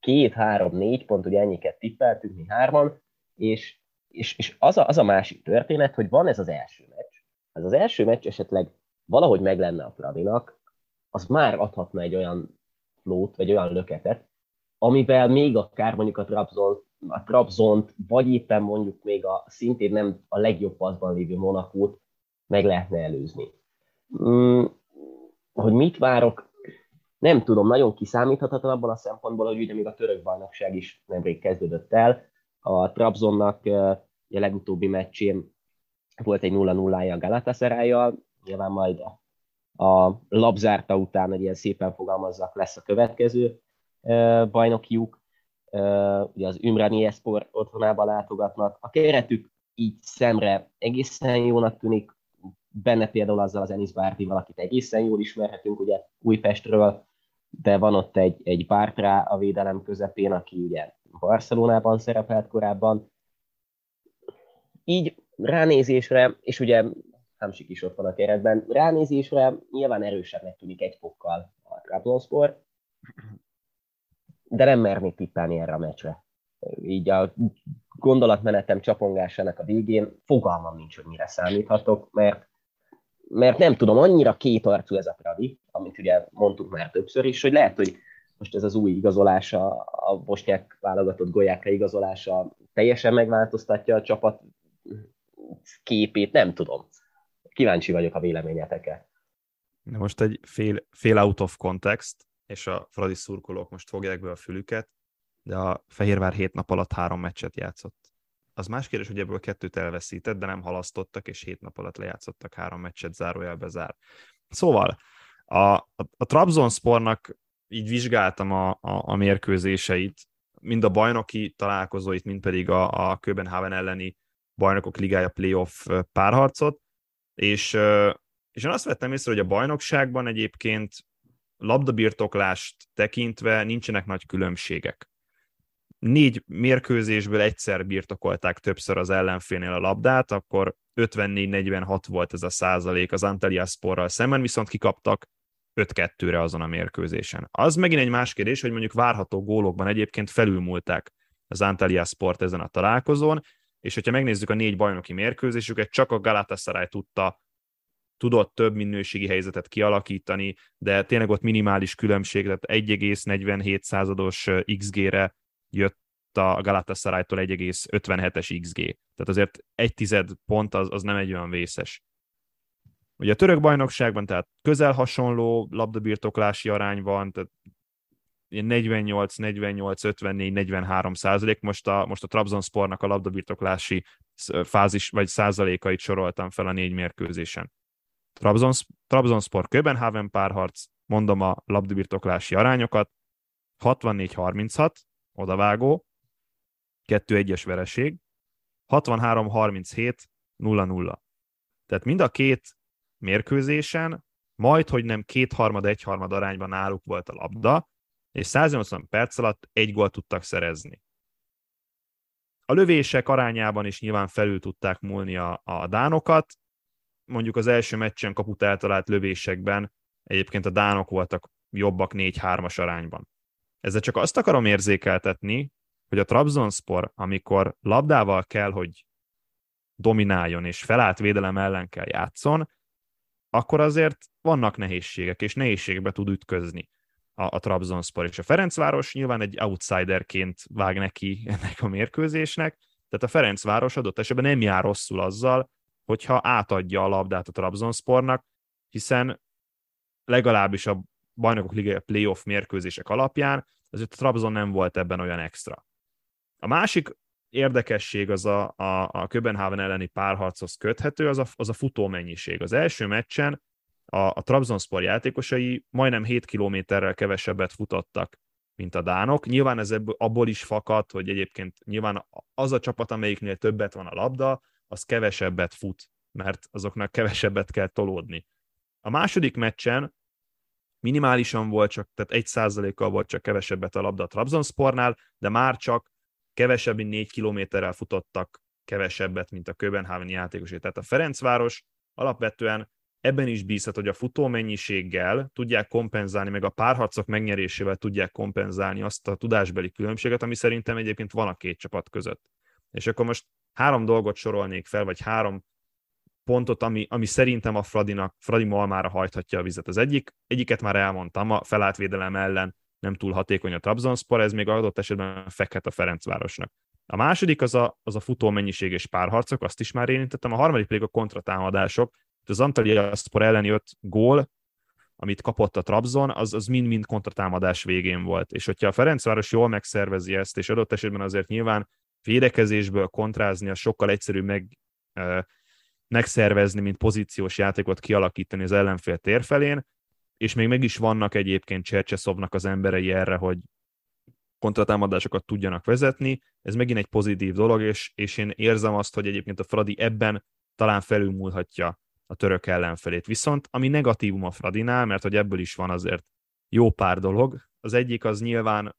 két, három, négy pont, ugye ennyiket tippeltünk mi hárman, és, és, és az, a, az a másik történet, hogy van ez az első meccs. Ez az első meccs esetleg valahogy meg lenne a Fradinak, az már adhatna egy olyan flót, vagy olyan löketet, amivel még akár mondjuk a Trabzon, a Trabzont, vagy éppen mondjuk még a szintén nem a legjobb paszban lévő Monakót meg lehetne előzni. Mm, hogy mit várok, nem tudom, nagyon kiszámíthatatlan abban a szempontból, hogy ugye még a török bajnokság is nemrég kezdődött el. A Trabzonnak a legutóbbi meccsén volt egy 0-0-ja a galatasaray nyilván majd a, a labzárta után, hogy ilyen szépen fogalmazzak, lesz a következő bajnokiuk. Ugye az Ümrani Esport otthonába látogatnak. A keretük így szemre egészen jónak tűnik, benne például azzal az Enis Bártival, akit egészen jól ismerhetünk ugye Újpestről, de van ott egy, egy Bártrá a védelem közepén, aki ugye Barcelonában szerepelt korábban. Így ránézésre, és ugye Hamsik is ott van a keretben. Ránézésre nyilván erősebbnek tűnik egy fokkal a Trabzonspor, de nem mernék tippelni erre a meccsre. Így a gondolatmenetem csapongásának a végén fogalmam nincs, hogy mire számíthatok, mert, mert nem tudom, annyira kétarcú ez a Pradi, amit ugye mondtuk már többször is, hogy lehet, hogy most ez az új igazolása, a bosnyák válogatott golyákra igazolása teljesen megváltoztatja a csapat képét, nem tudom. Kíváncsi vagyok a véleményetekre. De most egy fél, fél out of context, és a Fradi szurkolók most fogják be a fülüket, de a Fehérvár hét nap alatt három meccset játszott. Az más kérdés, hogy ebből kettőt elveszített, de nem halasztottak, és hét nap alatt lejátszottak három meccset, zárójelbe zár. Szóval a, a, a Trabzonspornak így vizsgáltam a, a, a mérkőzéseit, mind a bajnoki találkozóit, mind pedig a, a Köbenhaven elleni bajnokok ligája playoff párharcot, és, és én azt vettem észre, hogy a bajnokságban egyébként labdabirtoklást tekintve nincsenek nagy különbségek. Négy mérkőzésből egyszer birtokolták többször az ellenfélnél a labdát, akkor 54-46 volt ez a százalék az Antalya Sporral szemben, viszont kikaptak 5-2-re azon a mérkőzésen. Az megint egy más kérdés, hogy mondjuk várható gólokban egyébként felülmúlták az Antalya Sport ezen a találkozón, és hogyha megnézzük a négy bajnoki mérkőzésüket, csak a Galatasaray tudta tudott több minőségi helyzetet kialakítani, de tényleg ott minimális különbség, tehát 1,47 százados XG-re jött a Galatasaray-tól 1,57-es XG. Tehát azért egy tized pont az, az nem egy olyan vészes. Ugye a török bajnokságban tehát közel hasonló labdabirtoklási arány van, tehát 48, 48, 54, 43 százalék. Most a, most a Trabzonspornak a labdabirtoklási fázis vagy százalékait soroltam fel a négy mérkőzésen. Trabzon, Trabzonspor Köbenhaven párharc, mondom a labdabirtoklási arányokat, 64-36, odavágó, 2-1-es vereség, 63-37, 0-0. Tehát mind a két mérkőzésen majd, hogy nem kétharmad, egyharmad arányban náluk volt a labda, és 180 perc alatt egy gólt tudtak szerezni. A lövések arányában is nyilván felül tudták múlni a, a dánokat, mondjuk az első meccsen kaput eltalált lövésekben egyébként a dánok voltak jobbak 4-3-as arányban. Ezzel csak azt akarom érzékeltetni, hogy a Trabzonspor, amikor labdával kell, hogy domináljon és felállt védelem ellen kell játszon, akkor azért vannak nehézségek, és nehézségbe tud ütközni a, a Trabzonspor. És a Ferencváros nyilván egy outsiderként vág neki ennek a mérkőzésnek, tehát a Ferencváros adott esetben nem jár rosszul azzal, hogyha átadja a labdát a Trabzonspornak, hiszen legalábbis a bajnokok liga playoff mérkőzések alapján azért a Trabzon nem volt ebben olyan extra. A másik érdekesség az a, a, a Köbenhaven elleni párharchoz köthető, az a, az a futó mennyiség. Az első meccsen a, a Trabzonspor játékosai majdnem 7 kilométerrel kevesebbet futottak, mint a dánok. Nyilván ez ebből, abból is fakad, hogy egyébként nyilván az a csapat, amelyiknél többet van a labda, az kevesebbet fut, mert azoknak kevesebbet kell tolódni. A második meccsen minimálisan volt csak, tehát egy százalékkal volt csak kevesebbet a labda a Trabzonspornál, de már csak kevesebb, mint négy kilométerrel futottak kevesebbet, mint a Köbenhaven játékosai. Tehát a Ferencváros alapvetően ebben is bízhat, hogy a futó mennyiséggel tudják kompenzálni, meg a párharcok megnyerésével tudják kompenzálni azt a tudásbeli különbséget, ami szerintem egyébként van a két csapat között. És akkor most három dolgot sorolnék fel, vagy három pontot, ami, ami szerintem a Fradinak, Fradi Malmára hajthatja a vizet. Az egyik, egyiket már elmondtam, a felálltvédelem ellen nem túl hatékony a Trabzonspor, ez még adott esetben fekhet a Ferencvárosnak. A második az a, az a futó mennyiség és párharcok, azt is már érintettem. A harmadik pedig a kontratámadások. Az Antalya Spor elleni öt gól, amit kapott a Trabzon, az, az mind-mind kontratámadás végén volt. És hogyha a Ferencváros jól megszervezi ezt, és adott esetben azért nyilván védekezésből kontrázni, az sokkal egyszerűbb meg, megszervezni, mint pozíciós játékot kialakítani az ellenfél térfelén, és még meg is vannak egyébként Csercseszovnak az emberei erre, hogy kontratámadásokat tudjanak vezetni. Ez megint egy pozitív dolog, és, és én érzem azt, hogy egyébként a Fradi ebben talán felülmúlhatja a török ellenfelét. Viszont ami negatívum a Fradinál, mert hogy ebből is van azért jó pár dolog, az egyik az nyilván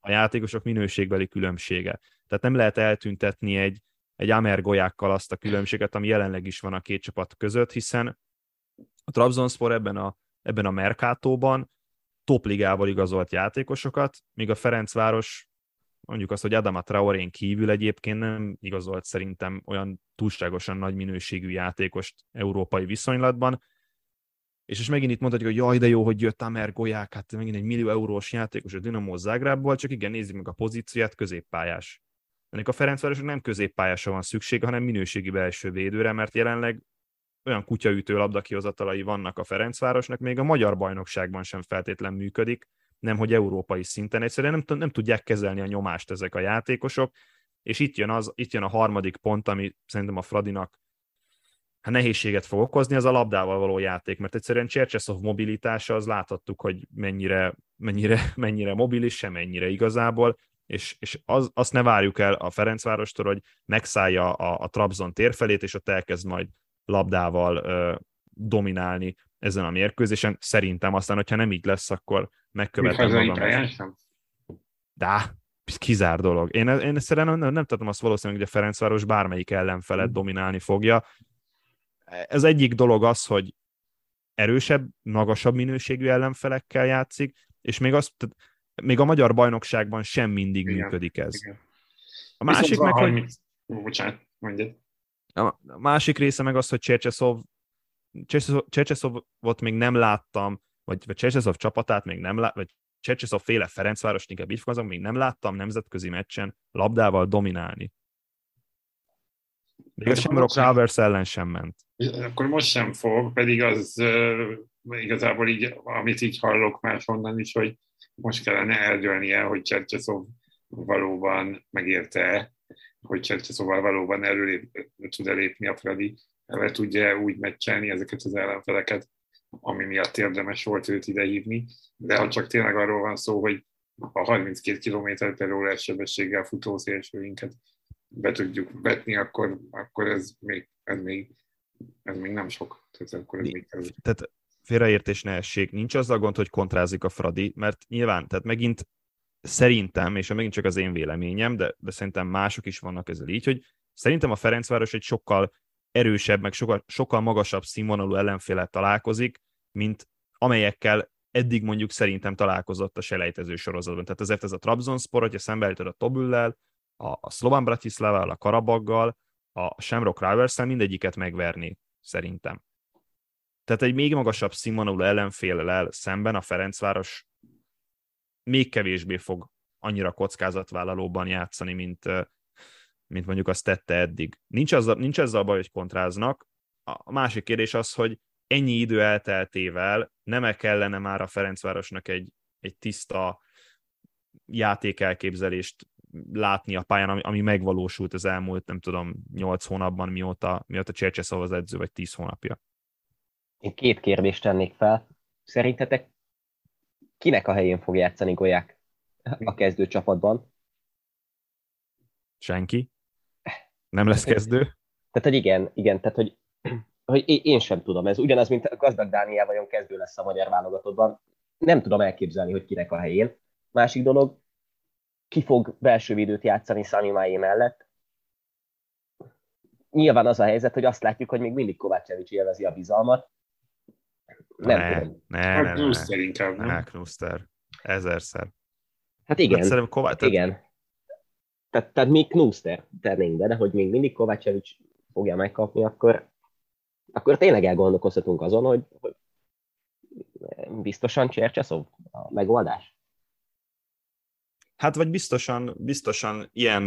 a játékosok minőségbeli különbsége. Tehát nem lehet eltüntetni egy egy Amer golyákkal azt a különbséget, ami jelenleg is van a két csapat között, hiszen a Trabzonspor ebben a, ebben a Mercatóban topligával igazolt játékosokat, míg a Ferencváros mondjuk azt, hogy Adama Traorén kívül egyébként nem igazolt szerintem olyan túlságosan nagy minőségű játékost európai viszonylatban, és és megint itt mondhatjuk, hogy jaj, de jó, hogy jött Amer Golyák, hát megint egy millió eurós játékos a Dinamo Zágrábból, csak igen, nézzük meg a pozícióját, középpályás. Ennek a Ferencvárosnak nem középpályásra van szüksége, hanem minőségi belső védőre, mert jelenleg olyan kutyaütő labdakihozatalai vannak a Ferencvárosnak, még a magyar bajnokságban sem feltétlen működik, nem hogy európai szinten. Egyszerűen nem, nem tudják kezelni a nyomást ezek a játékosok, és itt jön, az, itt jön a harmadik pont, ami szerintem a Fradinak hát nehézséget fog okozni, az a labdával való játék, mert egyszerűen Csercseszov mobilitása, az láthattuk, hogy mennyire, mennyire, mennyire mobilis, sem mennyire igazából, és, és az, azt ne várjuk el a Ferencvárostól, hogy megszállja a, a Trabzon térfelét, és ott elkezd majd labdával ö, dominálni ezen a mérkőzésen. Szerintem aztán, hogyha nem így lesz, akkor megkövetem magam. De, kizár dolog. Én, én szerintem nem, nem tudom azt valószínűleg, hogy a Ferencváros bármelyik ellenfelet hm. dominálni fogja. Ez egyik dolog az, hogy erősebb, magasabb minőségű ellenfelekkel játszik, és még, azt, még a magyar bajnokságban sem mindig igen, működik ez. Igen. A másik meg, hogy... Bocsánat, mondjad. A másik része meg az, hogy Csercseszov Csercseszovot még nem láttam, vagy, vagy Csercseszov csapatát még nem láttam, vagy Csercseszov féle Ferencváros, inkább így fogalmazom, még nem láttam nemzetközi meccsen labdával dominálni. Még sem Rock Ravers ellen sem ment. Akkor most sem fog, pedig az uh, igazából így, amit így hallok máshonnan is, hogy most kellene eldőlnie, hogy Csercseszov valóban megérte, hogy Csercseszóval valóban előlép, tud elépni a Fradi, le tudja úgy meccselni ezeket az ellenfeleket, ami miatt érdemes volt őt idehívni, de ha csak tényleg arról van szó, hogy a 32 km per órás sebességgel futó szélsőinket be tudjuk vetni, akkor, akkor ez, még, ez, még, ez még nem sok. Tehát, akkor ez még ez... tehát félreértés ne essék. Nincs az a gond, hogy kontrázik a Fradi, mert nyilván, tehát megint szerintem, és megint csak az én véleményem, de, de szerintem mások is vannak ezzel így, hogy szerintem a Ferencváros egy sokkal erősebb, meg sokkal, sokkal magasabb színvonalú ellenféle találkozik, mint amelyekkel eddig mondjuk szerintem találkozott a selejtező sorozatban. Tehát ezért ez a Trabzonspor, hogyha szembeállítod a Tobüllel, a, Slovan Bratislavával, a Karabaggal, a Shamrock rovers mindegyiket megverni, szerintem. Tehát egy még magasabb színvonalú ellenfélel szemben a Ferencváros még kevésbé fog annyira kockázatvállalóban játszani, mint, mint mondjuk azt tette eddig. Nincs, az, nincs ezzel a baj, hogy kontráznak. A másik kérdés az, hogy ennyi idő elteltével nem kellene már a Ferencvárosnak egy, egy tiszta játékelképzelést látni a pályán, ami, ami megvalósult az elmúlt, nem tudom, 8 hónapban, mióta, mióta Csercseszov az edző, vagy 10 hónapja. Én két kérdést tennék fel. Szerintetek kinek a helyén fog játszani Golyák a kezdő csapatban? Senki. Nem lesz kezdő? Tehát, hogy igen, igen, tehát, hogy, hogy én sem tudom. Ez ugyanaz, mint a gazdag Dániel vajon kezdő lesz a magyar válogatottban. Nem tudom elképzelni, hogy kinek a helyén. Másik dolog, ki fog belső védőt játszani Szanimáé mellett. Nyilván az a helyzet, hogy azt látjuk, hogy még mindig Kovácsevics élvezi a bizalmat. Nem ne, tudom. Ne, ne, ne, Knuster inkább, nem? Ne, Knuster. Ezerszer. Hát igen. Hát Kovács, igen tehát, tehát még Knuster tennénk be, de hogy még mindig Kovácsevics fogja megkapni, akkor, akkor tényleg elgondolkozhatunk azon, hogy, hogy biztosan Csercseszov a megoldás? Hát vagy biztosan, biztosan ilyen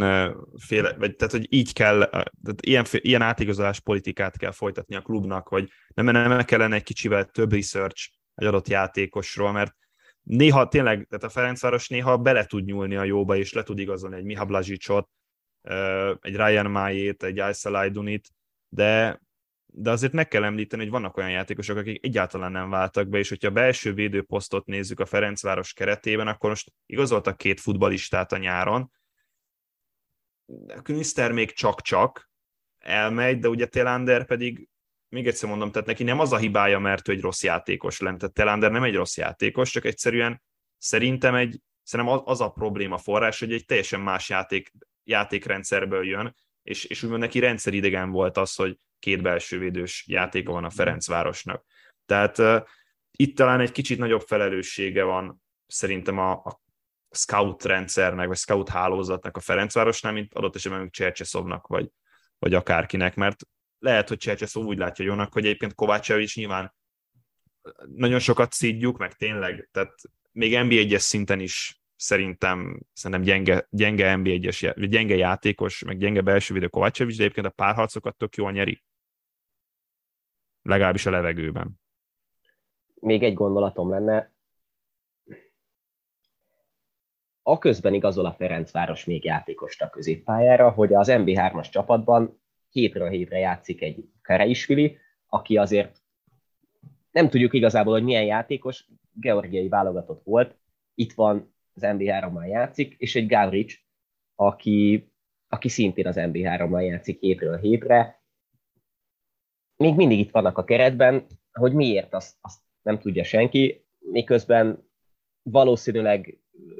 féle, vagy tehát, hogy így kell, tehát ilyen, ilyen átigazolás politikát kell folytatni a klubnak, hogy nem, nem kellene egy kicsivel több research egy adott játékosról, mert néha tényleg, tehát a Ferencváros néha bele tud nyúlni a jóba, és le tud igazolni egy Miha Blazsicsot, egy Ryan Májét, egy Aysel Dunit, de, de azért meg kell említeni, hogy vannak olyan játékosok, akik egyáltalán nem váltak be, és hogyha a belső védőposztot nézzük a Ferencváros keretében, akkor most igazoltak két futbalistát a nyáron. Knister még csak-csak elmegy, de ugye Telander pedig még egyszer mondom, tehát neki nem az a hibája, mert ő egy rossz játékos lenne, tehát Telander nem egy rossz játékos, csak egyszerűen szerintem egy, szerintem az, az a probléma forrás, hogy egy teljesen más játék, játékrendszerből jön, és, és úgymond neki rendszeridegen volt az, hogy két belső védős játéka van a Ferencvárosnak. Tehát uh, itt talán egy kicsit nagyobb felelőssége van szerintem a, a scout rendszernek, vagy scout hálózatnak a Ferencvárosnál, mint adott esetben Csercseszovnak, vagy, vagy akárkinek, mert lehet, hogy Csercseszov úgy látja jónak, hogy egyébként Kovácsevics nyilván nagyon sokat szídjuk, meg tényleg, tehát még NB1-es szinten is szerintem, szerintem gyenge, gyenge NB1-es, gyenge játékos, meg gyenge belső védő Kovácsevics, de egyébként a párharcokat tök jól nyeri. Legalábbis a levegőben. Még egy gondolatom lenne, a közben igazol a Ferencváros még játékost a középpályára, hogy az MB3-as csapatban hétről hétre játszik egy Kereisvili, aki azért nem tudjuk igazából, hogy milyen játékos, georgiai válogatott volt, itt van az MB3-mal játszik, és egy Gavric, aki, aki szintén az MB3-mal játszik hétről hétre. Még mindig itt vannak a keretben, hogy miért, azt, azt nem tudja senki, miközben valószínűleg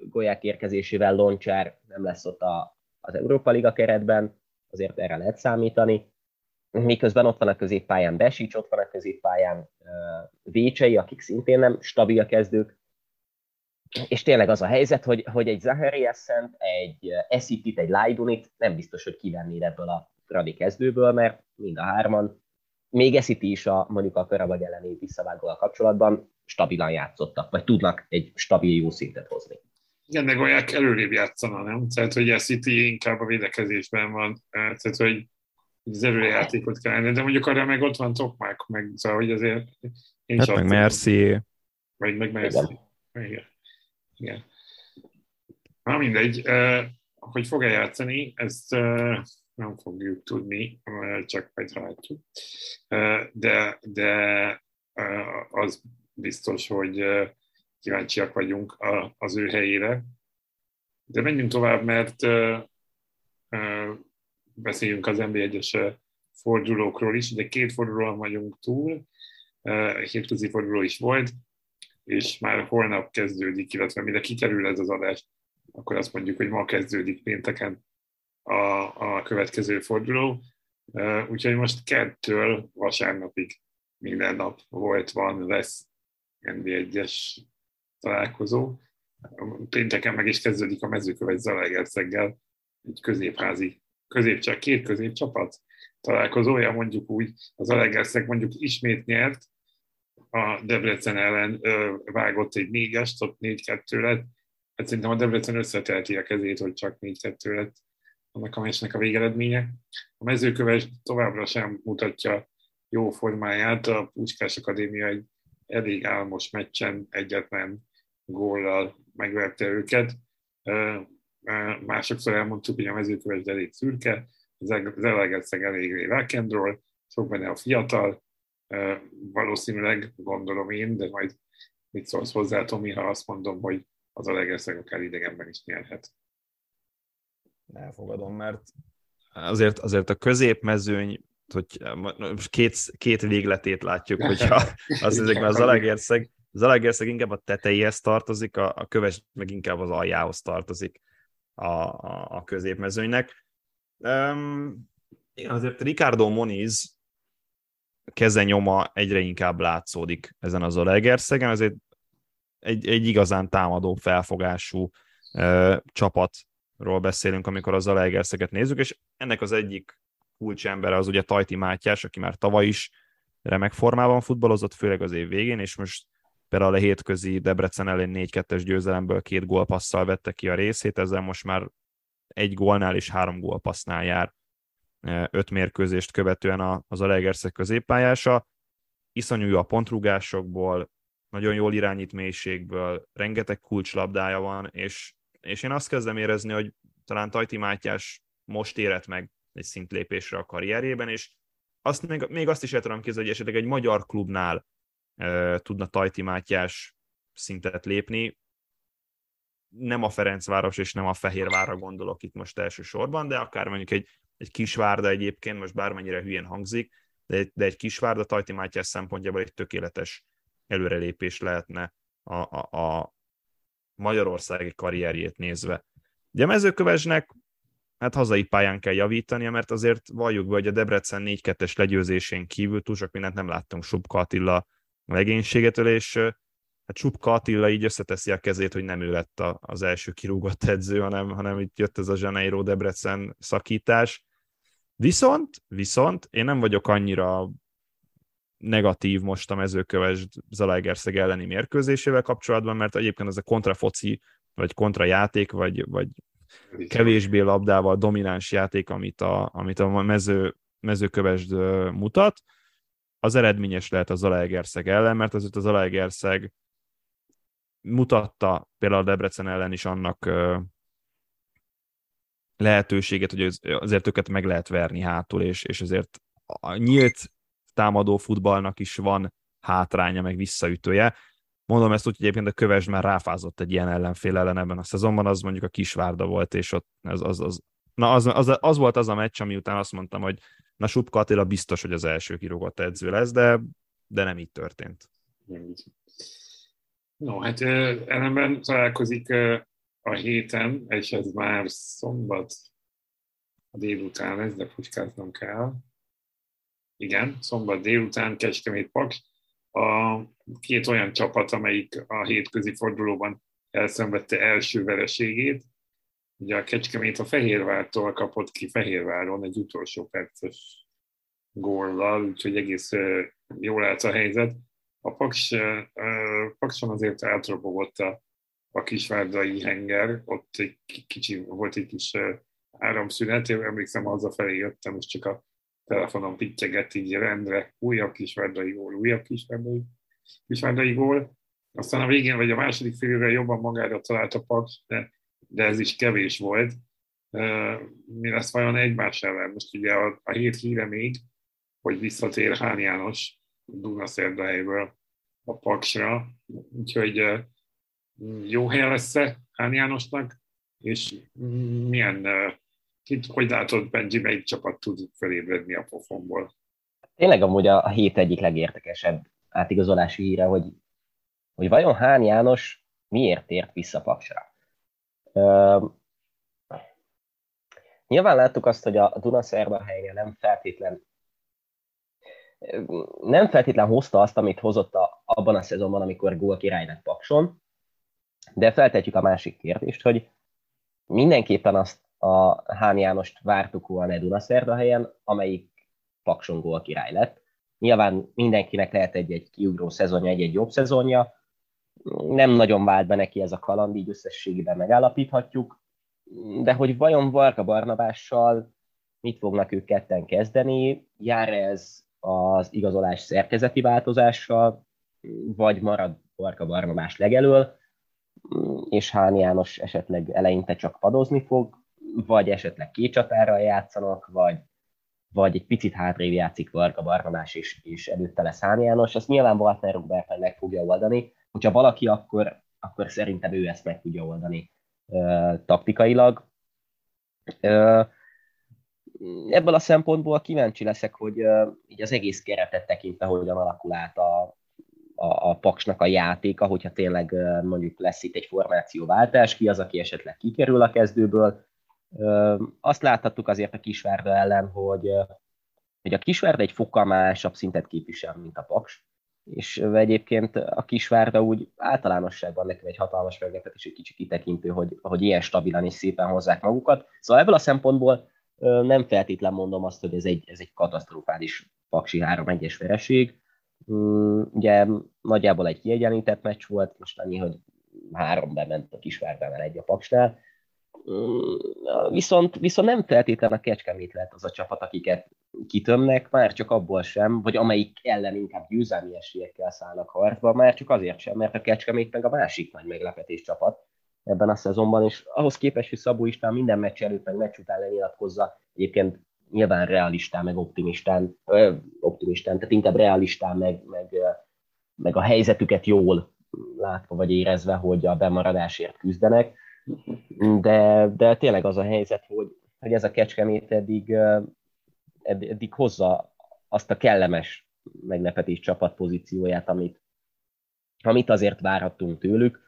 Golyák érkezésével Loncsár nem lesz ott a, az Európa Liga keretben, azért erre lehet számítani. Miközben ott van a középpályán Besics, ott van a középpályán Vécsei, akik szintén nem stabil kezdők. És tényleg az a helyzet, hogy, hogy egy Zachariasen, egy Esitit, egy Laidunit nem biztos, hogy kivennéd ebből a Fradi kezdőből, mert mind a hárman, még Esiti is a, mondjuk a Karabag elleni visszavágóval kapcsolatban stabilan játszottak, vagy tudnak egy stabil jó szintet hozni. Igen, de Golyák előrébb játszana, nem? Tehát, hogy a City inkább a védekezésben van, tehát, hogy az előrejátékot kellene, de mondjuk arra meg ott van Tokmák, meg szóval, hogy azért én hát meg Merci. Vagy meg Merci. Igen. Igen. Igen. Na mindegy, hogy fog-e játszani, ezt nem fogjuk tudni, csak majd látjuk. De, de az biztos, hogy kíváncsiak vagyunk az ő helyére. De menjünk tovább, mert beszéljünk az NB1-es fordulókról is, de két fordulóan vagyunk túl, hétközi forduló is volt, és már holnap kezdődik, illetve mire kikerül ez az adás, akkor azt mondjuk, hogy ma kezdődik pénteken a, a következő forduló. Úgyhogy most kettől vasárnapig minden nap volt, van, lesz NB1-es találkozó. Pénteken meg is kezdődik a mezőkövet Zalaegerszeggel, egy középházi, közép, csak két középcsapat találkozója, mondjuk úgy, az Zalaegerszeg mondjuk ismét nyert, a Debrecen ellen ö, vágott egy négyes, ott négy-kettő lett. Hát szerintem a Debrecen összetelti a kezét, hogy csak négy-kettő lett annak a meccsnek a végeredménye. A mezőköves továbbra sem mutatja jó formáját, a Puskás Akadémia egy elég álmos meccsen egyetlen góllal megverte őket. Másokszor elmondtuk, hogy a mezőköves elég szürke, az Elegeszeg elég rock'n'roll, sok benne a fiatal, valószínűleg gondolom én, de majd mit szólsz hozzá, Tomi, ha azt mondom, hogy az Elegeszeg akár idegenben is nyerhet. Elfogadom, mert azért, azért a középmezőny hogy most két, két végletét látjuk, hogyha az ezekben az Zalaegerszeg, Zalaegerszeg inkább a tetejéhez tartozik, a, a köves meg inkább az aljához tartozik a, a, a középmezőnynek. Um, azért Ricardo Moniz kezenyoma egyre inkább látszódik ezen az Zalaegerszegen, ezért egy, egy igazán támadó felfogású uh, csapatról beszélünk, amikor az Zalaegerszeget nézzük, és ennek az egyik kulcsember az ugye Tajti Mátyás, aki már tavaly is remek formában futballozott, főleg az év végén, és most például a hétközi Debrecen ellen 4-2-es győzelemből két gólpasszal vette ki a részét, ezzel most már egy gólnál és három gólpassznál jár öt mérkőzést követően az Alegerszeg középpályása. Iszonyú a pontrugásokból, nagyon jól irányít mélységből, rengeteg kulcslabdája van, és, és én azt kezdem érezni, hogy talán Tajti Mátyás most érett meg egy szintlépésre a karrierjében, és azt még, még azt is el tudom képzelni, hogy esetleg egy magyar klubnál tudna Tajti Mátyás szintet lépni. Nem a Ferencváros és nem a Fehérvárra gondolok itt most elsősorban, de akár mondjuk egy, egy Kisvárda egyébként, most bármennyire hülyén hangzik, de, de egy Kisvárda Tajti Mátyás szempontjából egy tökéletes előrelépés lehetne a, a, a magyarországi karrierjét nézve. Ugye a mezőkövesnek hát hazai pályán kell javítania, mert azért valljuk be, hogy a Debrecen 4-2-es legyőzésén kívül túl sok mindent nem láttunk Subka Attila legénységetől, és hát Subka Attila így összeteszi a kezét, hogy nem ő lett az első kirúgott edző, hanem, hanem itt jött ez a Zseneiro Debrecen szakítás. Viszont, viszont én nem vagyok annyira negatív most a mezőköves Zalaegerszeg elleni mérkőzésével kapcsolatban, mert egyébként ez a kontrafoci, vagy kontrajáték, vagy, vagy kevésbé labdával domináns játék, amit a, amit a mező, mezőkövesd mutat, az eredményes lehet a Zalaegerszeg ellen, mert azért a Zalaegerszeg mutatta például a Debrecen ellen is annak lehetőséget, hogy azért őket meg lehet verni hátul, és, és azért a nyílt támadó futballnak is van hátránya, meg visszaütője. Mondom ezt úgy, hogy egyébként a Köves már ráfázott egy ilyen ellenfél ellen ebben a szezonban, az mondjuk a Kisvárda volt, és ott az, az, az, na az, az, az, volt az a meccs, ami után azt mondtam, hogy na Subka Attila biztos, hogy az első kirúgott edző lesz, de, de nem így történt. No, hát ellenben találkozik a héten, és ez már szombat délután lesz, de puskáznom kell. Igen, szombat délután Kecskemét Paks. A két olyan csapat, amelyik a hétközi fordulóban elszenvedte első vereségét. Ugye a Kecskemét a Fehérvártól kapott ki Fehérváron egy utolsó perces góllal, úgyhogy egész jól állt a helyzet. A Paks, Pakson azért átrobogott a a kisvárdai henger, ott egy kicsi, volt egy kis áramszünet, én emlékszem, hazafelé jöttem, és csak a telefonon pittyegett így rendre, újabb kisvárdai gól, újabb kisvárdai, kisvárdai gól. Aztán a végén, vagy a második félre jobban magára talált a Paks, de, de ez is kevés volt. Mi lesz vajon egymás ellen? Most ugye a, a hét híre még, hogy visszatér Hán János Dunaszerdahelyből a Paksra, úgyhogy jó helye lesz-e Hán Jánosnak, és milyen, kit, hogy látod, Benji, melyik csapat tud felébredni a pofonból? Tényleg amúgy a hét egyik legértekesebb átigazolási híre, hogy, hogy vajon Hán János miért tért vissza Paksra. Nyilván láttuk azt, hogy a Dunaszerba helyre nem feltétlen nem feltétlen hozta azt, amit hozott a, abban a szezonban, amikor gól király lett Pakson, de feltetjük a másik kérdést, hogy mindenképpen azt a Hán Jánost vártuk volna Dunaszerda helyen, amelyik Pakson gól király lett. Nyilván mindenkinek lehet egy-egy kiugró szezonja, egy-egy jobb szezonja. Nem nagyon vált be neki ez a kaland, így összességében megállapíthatjuk. De hogy vajon Varga Barnabással mit fognak ők ketten kezdeni? Jár ez az igazolás szerkezeti változással, vagy marad Varga Barnabás legelől? és Hán János esetleg eleinte csak padozni fog, vagy esetleg két csatára játszanak, vagy, vagy egy picit hátrébb játszik Varga Barnabás, és, és előtte lesz Hán János. Ezt nyilván Walter Roberten meg fogja oldani. Hogyha valaki, akkor, akkor szerintem ő ezt meg tudja oldani uh, taktikailag. Uh, ebből a szempontból kíváncsi leszek, hogy uh, így az egész keretet tekintve hogyan alakul át a, a, a Paksnak a játéka, hogyha tényleg mondjuk lesz itt egy formációváltás, ki az, aki esetleg kikerül a kezdőből. Azt láthattuk azért a Kisvárda ellen, hogy, hogy a Kisvárda egy fokkal másabb szintet képvisel, mint a Paks, és egyébként a Kisvárda úgy általánosságban nekem egy hatalmas meglepetés, egy kicsit kitekintő, hogy, hogy ilyen stabilan és szépen hozzák magukat. Szóval ebből a szempontból nem feltétlen mondom azt, hogy ez egy, ez egy katasztrofális Paksi 3-1-es vereség, Mm, ugye nagyjából egy kiegyenlített meccs volt, most annyi, hogy három bement a Kisvárdánál egy a Paksnál. Mm, viszont, viszont nem feltétlenül a Kecskemét lehet az a csapat, akiket kitömnek, már csak abból sem, vagy amelyik ellen inkább győzelmi esélyekkel szállnak harcba, már csak azért sem, mert a Kecskemét meg a másik nagy meglepetés csapat ebben a szezonban, és ahhoz képest, hogy Szabó István minden meccs előtt, meg meccs után lenyilatkozza, egyébként nyilván realistán, meg optimistán, ö, optimistán, tehát inkább realistán, meg, meg, meg a helyzetüket jól látva vagy érezve, hogy a bemaradásért küzdenek. De, de tényleg az a helyzet, hogy, hogy ez a kecskemét eddig, eddig hozza azt a kellemes meglepetés csapat pozícióját, amit, amit azért várhattunk tőlük.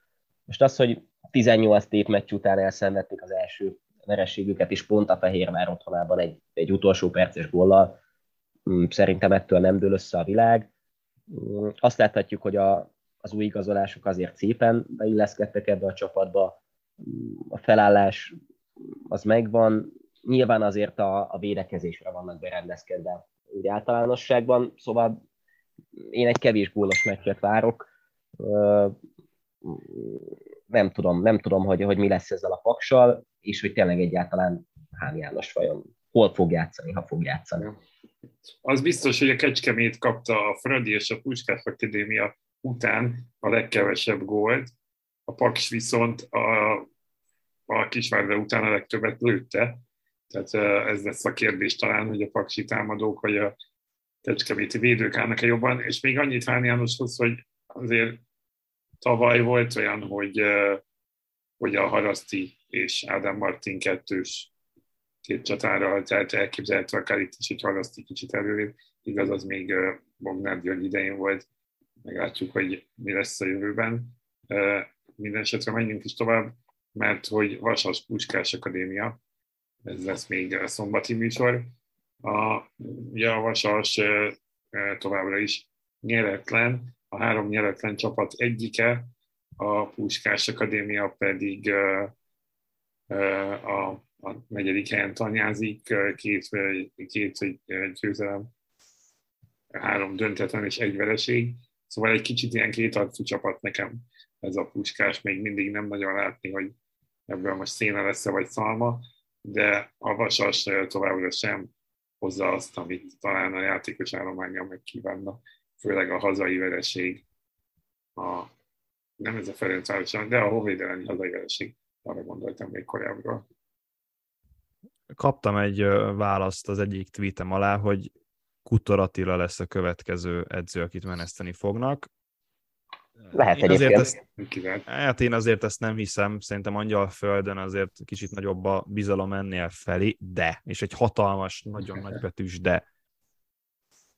Most az, hogy 18 meccs után elszenvedték az első vereségüket is pont a Fehérvár otthonában egy, egy utolsó perces góllal. Mm, szerintem ettől nem dől össze a világ. Mm, azt láthatjuk, hogy a, az új igazolások azért szépen beilleszkedtek ebbe a csapatba. Mm, a felállás az megvan, nyilván azért a, a védekezésre vannak berendezkedve úgy általánosságban, szóval én egy kevés gólos meccset várok. Nem tudom, nem tudom, hogy, hogy mi lesz ezzel a paksal, és hogy tényleg egyáltalán Hán János vajon hol fog játszani, ha fog játszani. Az biztos, hogy a Kecskemét kapta a Fradi és a Puskás Akadémia után a legkevesebb gólt, a Paks viszont a, a Kisvárda után a legtöbbet lőtte, tehát ez lesz a kérdés talán, hogy a paksi támadók vagy a kecskeméti védők állnak-e jobban, és még annyit Hán Jánoshoz, hogy azért tavaly volt olyan, hogy, hogy a Haraszti és Ádám Martin kettős két csatára, tehát elképzelhető akár itt is, hogy Haraszti kicsit előrébb, igaz, az még Bognár György idején volt, meglátjuk, hogy mi lesz a jövőben. Minden esetre menjünk is tovább, mert hogy Vasas Puskás Akadémia, ez lesz még a szombati műsor. A, ugye továbbra is nyeretlen, a három nyeretlen csapat egyike, a Puskás Akadémia pedig a, a negyedik helyen tanyázik, két, két győzelem, három döntetlen és egy vereség. Szóval egy kicsit ilyen kétarcú csapat nekem ez a puskás, még mindig nem nagyon látni, hogy ebből most széna lesz-e vagy szalma, de a Vasas továbbra sem hozza azt, amit talán a játékos állománya meg kívánna, főleg a hazai vereség, a, nem ez a Ferencváros, de a Honvédelmi hazai vereség, arra gondoltam még korábbról. Kaptam egy választ az egyik tweetem alá, hogy Kutor Attila lesz a következő edző, akit meneszteni fognak. Lehet én azért ezt, hát én azért ezt nem hiszem, szerintem Angyal Földön azért kicsit nagyobb a bizalom ennél felé, de, és egy hatalmas, nagyon nagybetűs de.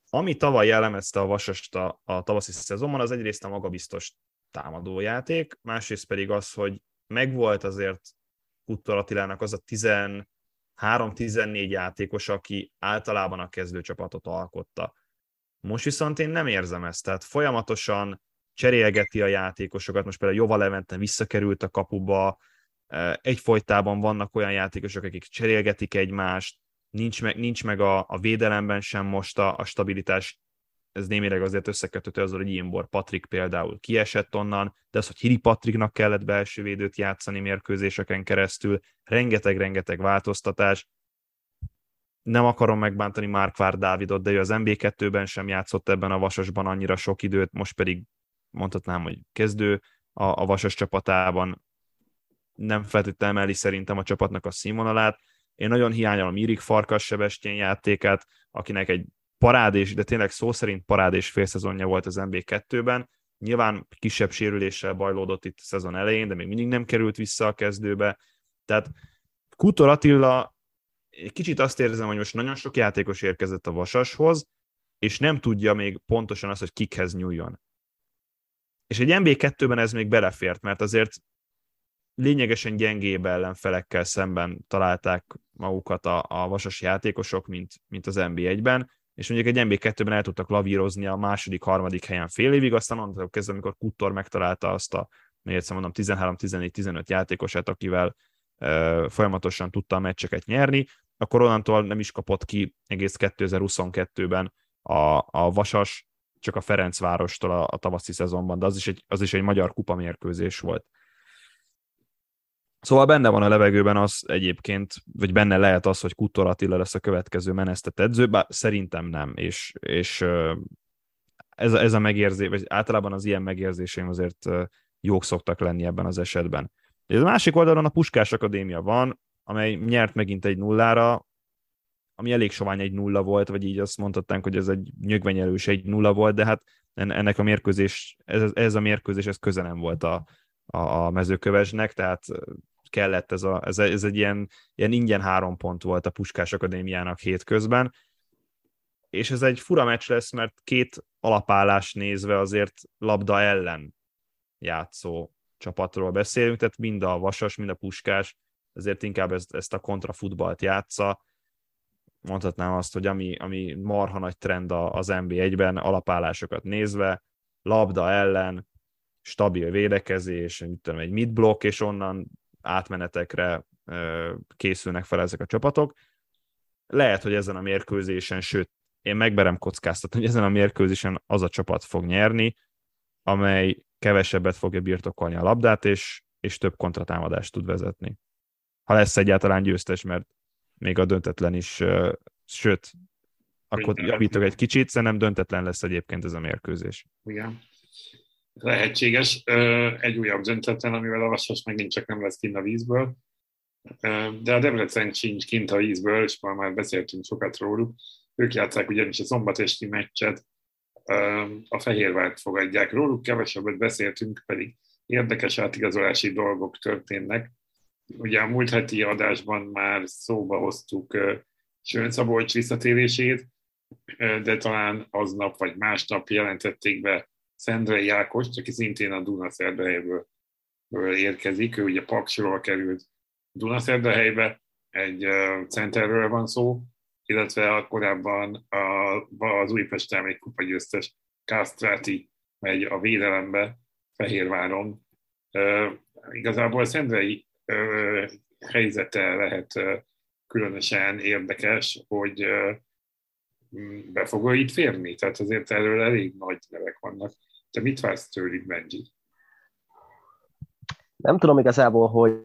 Ami tavaly jellemezte a Vasast a, a tavaszi szezonban, az egyrészt a magabiztos támadójáték, másrészt pedig az, hogy megvolt azért Kuttor Attilának az a 13-14 játékos, aki általában a kezdőcsapatot alkotta. Most viszont én nem érzem ezt, tehát folyamatosan cserélgeti a játékosokat, most például Jova Levente visszakerült a kapuba, egyfolytában vannak olyan játékosok, akik cserélgetik egymást, nincs meg, nincs meg a, a védelemben sem most a, a stabilitás, ez némileg azért összeköthető azzal, hogy Imbor Patrik például kiesett onnan, de az, hogy Hiri Patriknak kellett belső védőt játszani mérkőzéseken keresztül, rengeteg-rengeteg változtatás, nem akarom megbántani Mark Dávidot, de ő az MB2-ben sem játszott ebben a vasasban annyira sok időt, most pedig mondhatnám, hogy kezdő a, a Vasas csapatában nem feltétlenül emeli szerintem a csapatnak a színvonalát. Én nagyon hiányolom Irik Farkas Sebestyén játékát, akinek egy parádés, de tényleg szó szerint parádés félszezonja volt az MB2-ben. Nyilván kisebb sérüléssel bajlódott itt a szezon elején, de még mindig nem került vissza a kezdőbe. Tehát Kutor Attila, kicsit azt érzem, hogy most nagyon sok játékos érkezett a Vasashoz, és nem tudja még pontosan azt, hogy kikhez nyúljon. És egy MB2-ben ez még belefért, mert azért lényegesen gyengébb ellenfelekkel szemben találták magukat a, a vasas játékosok, mint, mint az MB1-ben, és mondjuk egy MB2-ben el tudtak lavírozni a második, harmadik helyen fél évig, aztán onnantól kezdve, amikor Kuttor megtalálta azt a, még egyszer mondom, 13-14-15 játékosát, akivel e, folyamatosan tudta a meccseket nyerni, akkor onnantól nem is kapott ki egész 2022-ben a, a Vasas, csak a Ferencvárostól a, a tavaszi szezonban, de az is egy, az is egy magyar kupa mérkőzés volt. Szóval benne van a levegőben az egyébként, vagy benne lehet az, hogy Kutor Attila lesz a következő menesztett edző, bár szerintem nem, és, és ez, ez a megérzés, vagy általában az ilyen megérzéseim azért jók szoktak lenni ebben az esetben. A másik oldalon a Puskás Akadémia van, amely nyert megint egy nullára, ami elég sovány egy nulla volt, vagy így azt mondhatnánk, hogy ez egy nyögvenyelős egy nulla volt, de hát ennek a mérkőzés, ez, ez a mérkőzés, ez köze nem volt a, a, a mezőkövesnek, tehát kellett ez, a, ez, ez egy ilyen, ilyen ingyen három pont volt a Puskás Akadémiának hétközben, és ez egy fura meccs lesz, mert két alapállás nézve azért labda ellen játszó csapatról beszélünk, tehát mind a Vasas, mind a Puskás ezért inkább ezt, ezt a kontrafutballt játsza. Mondhatnám azt, hogy ami, ami marha nagy trend az NB1-ben, alapállásokat nézve, labda ellen, stabil védekezés, mit tudom, egy mid-block, és onnan átmenetekre készülnek fel ezek a csapatok. Lehet, hogy ezen a mérkőzésen, sőt, én megberem kockáztatni, hogy ezen a mérkőzésen az a csapat fog nyerni, amely kevesebbet fogja birtokolni a labdát, és, és több kontratámadást tud vezetni. Ha lesz egyáltalán győztes, mert még a döntetlen is, sőt, akkor javítok egy kicsit, szerintem döntetlen lesz egyébként ez a mérkőzés. Igen. Lehetséges. Egy újabb döntetlen, amivel a Vasas megint csak nem lesz kint a vízből. De a Debrecen sincs kint a vízből, és már, már beszéltünk sokat róluk. Ők játszák ugyanis a szombatesti meccset, a Fehérvárt fogadják. Róluk kevesebbet beszéltünk, pedig érdekes átigazolási dolgok történnek. Ugye a múlt heti adásban már szóba hoztuk Sőn Szabolcs visszatérését, de talán aznap vagy másnap jelentették be Szendrei Ákost, aki szintén a Dunaszerdahelyről érkezik. Ő ugye Paksról került Dunaszerdahelybe, egy centerről van szó, illetve a korábban az Újpesten egy kupagyőztes Kastráti megy a védelembe Fehérváron. Igazából Szendrei helyzete lehet különösen érdekes, hogy be fog itt férni? Tehát azért erről elég nagy nevek vannak. Te mit vársz tőlük, Benji? Nem tudom igazából, hogy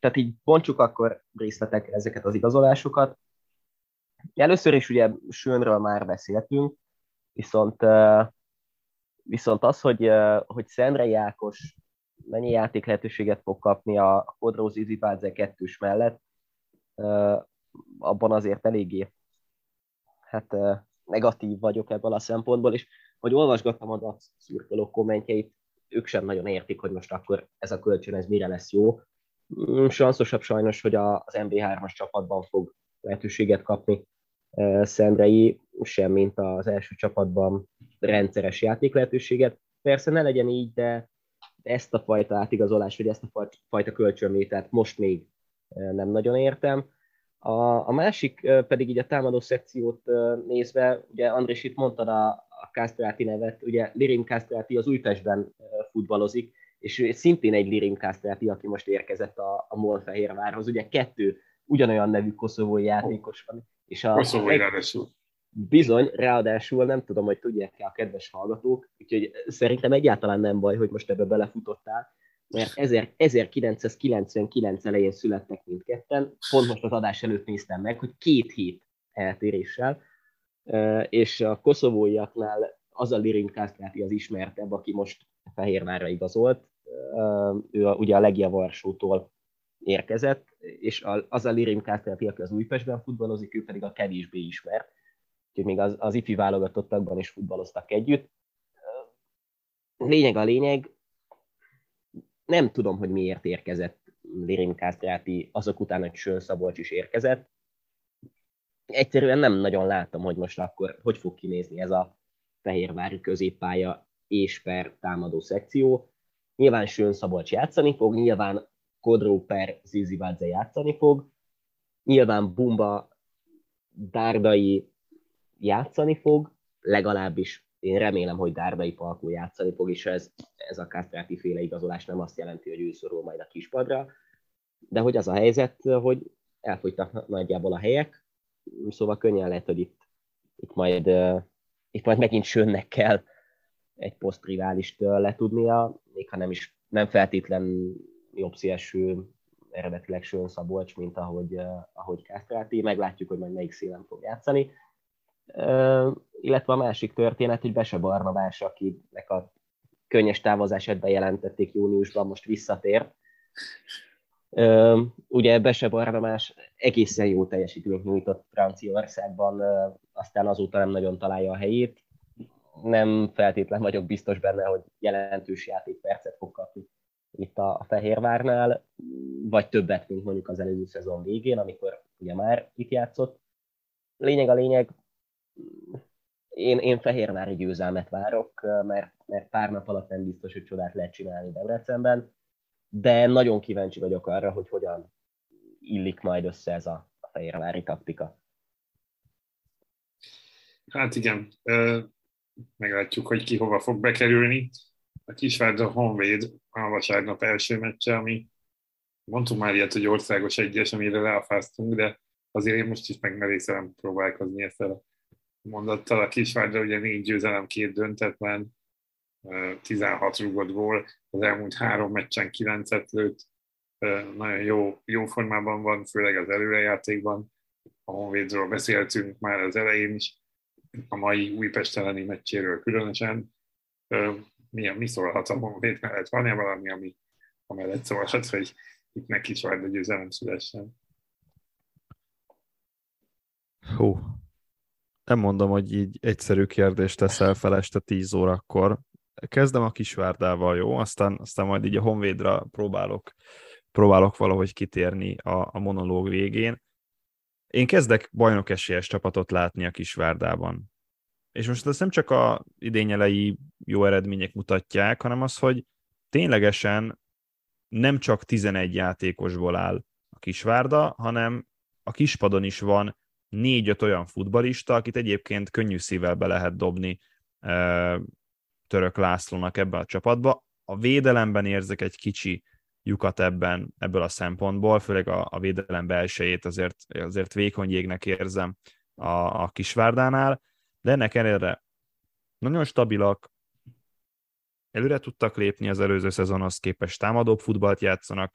tehát így bontsuk akkor részletekre ezeket az igazolásokat. Először is ugye Sönről már beszéltünk, viszont, viszont az, hogy, hogy Szendrei Ákos mennyi játék lehetőséget fog kapni a Kodróz Izibádze kettős mellett, abban azért eléggé hát negatív vagyok ebből a szempontból, és hogy olvasgattam a szurkolók kommentjeit, ők sem nagyon értik, hogy most akkor ez a kölcsön, ez mire lesz jó. Mm, sanszosabb sajnos, hogy az MB3-as csapatban fog lehetőséget kapni Szendrei, sem mint az első csapatban rendszeres játék lehetőséget. Persze ne legyen így, de ezt a fajta átigazolás, vagy ezt a fajta kölcsönvételt most még nem nagyon értem. A, a másik pedig így a támadó szekciót nézve, ugye Andrés itt mondtad a, a Kastráti nevet, ugye Lirim Kastráti az Újpestben futballozik, és szintén egy Lirim Kastráti, aki most érkezett a, a Molfehérvárhoz. Ugye kettő ugyanolyan nevű koszovói játékos van. És a, koszovói ráadásul. Bizony, ráadásul nem tudom, hogy tudják-e a kedves hallgatók, úgyhogy szerintem egyáltalán nem baj, hogy most ebbe belefutottál, mert 1999 elején születtek mindketten, pont most az adás előtt néztem meg, hogy két hét eltéréssel, és a koszovóiaknál az a Lirin Kastráti az ismertebb, aki most Fehérvárra igazolt, ő ugye a Legia Varsótól érkezett, és az a Lirin Kastráti, aki az Újpestben futballozik, ő pedig a kevésbé ismert, úgyhogy még az, az ifi válogatottakban is futballoztak együtt. Lényeg a lényeg, nem tudom, hogy miért érkezett Lirim Kásztráti azok után, hogy Sön Szabolcs is érkezett. Egyszerűen nem nagyon látom, hogy most akkor hogy fog kinézni ez a Fehérvári középpálya és per támadó szekció. Nyilván Sön Szabolcs játszani fog, nyilván Kodró per Zizivadze játszani fog, nyilván Bumba Dárdai játszani fog, legalábbis én remélem, hogy Dárdai Palkó játszani fog, és ez, ez a Kastráti féle igazolás nem azt jelenti, hogy ő szorul majd a kispadra, de hogy az a helyzet, hogy elfogytak nagyjából a helyek, szóval könnyen lehet, hogy itt, itt, majd, itt majd megint Sönnek kell egy posztriválist letudnia, még ha nem is nem feltétlen jobb szélső eredetileg Sön Szabolcs, mint ahogy, ahogy Kastráti, meglátjuk, hogy majd melyik szélen fog játszani illetve a másik történet, hogy Bese Barnabás, akinek a könnyes távozását bejelentették júniusban, most visszatért. Ugye Bese Barnabás egészen jó teljesítményt nyújtott Franciaországban, aztán azóta nem nagyon találja a helyét. Nem feltétlen vagyok biztos benne, hogy jelentős játékpercet fog kapni itt a Fehérvárnál, vagy többet, mint mondjuk az előző szezon végén, amikor ugye már itt játszott. Lényeg a lényeg, én, én Fehérvári győzelmet várok, mert, mert pár nap alatt nem biztos, hogy csodát lehet csinálni Debrecenben, de nagyon kíváncsi vagyok arra, hogy hogyan illik majd össze ez a, a fehérvári taktika. Hát igen, meglátjuk, hogy ki hova fog bekerülni. A Kisvárda Honvéd a vasárnap első meccse, ami mondtunk már ilyet, hogy országos egyes, amire ráfáztunk, de azért én most is megmerészelem próbálkozni ezzel a mondattal. A Kisvárda ugye négy győzelem, két döntetlen, 16 rúgott gól, az elmúlt három meccsen kilencet lőtt, nagyon jó, jó formában van, főleg az előrejátékban. A Honvédról beszéltünk már az elején is, a mai Újpest elleni meccséről különösen. Mi, mi szólhat a Honvéd mellett? Van-e valami, ami amellett szólhat, hogy itt neki is a győzelem szülessen? Hú, nem mondom, hogy így egyszerű kérdést teszel fel este 10 órakor. Kezdem a Kisvárdával, jó? Aztán, aztán majd így a Honvédra próbálok, próbálok valahogy kitérni a, a monológ végén. Én kezdek bajnok esélyes csapatot látni a Kisvárdában. És most ezt nem csak a idényelei jó eredmények mutatják, hanem az, hogy ténylegesen nem csak 11 játékosból áll a Kisvárda, hanem a kispadon is van négy-öt olyan futbalista, akit egyébként könnyű szívvel be lehet dobni Török Lászlónak ebbe a csapatba. A védelemben érzek egy kicsi lyukat ebben, ebből a szempontból, főleg a, a védelem belsejét azért, azért vékony jégnek érzem a, a Kisvárdánál, de ennek ellenére nagyon stabilak, előre tudtak lépni az előző szezonhoz képest, támadóbb futballt játszanak,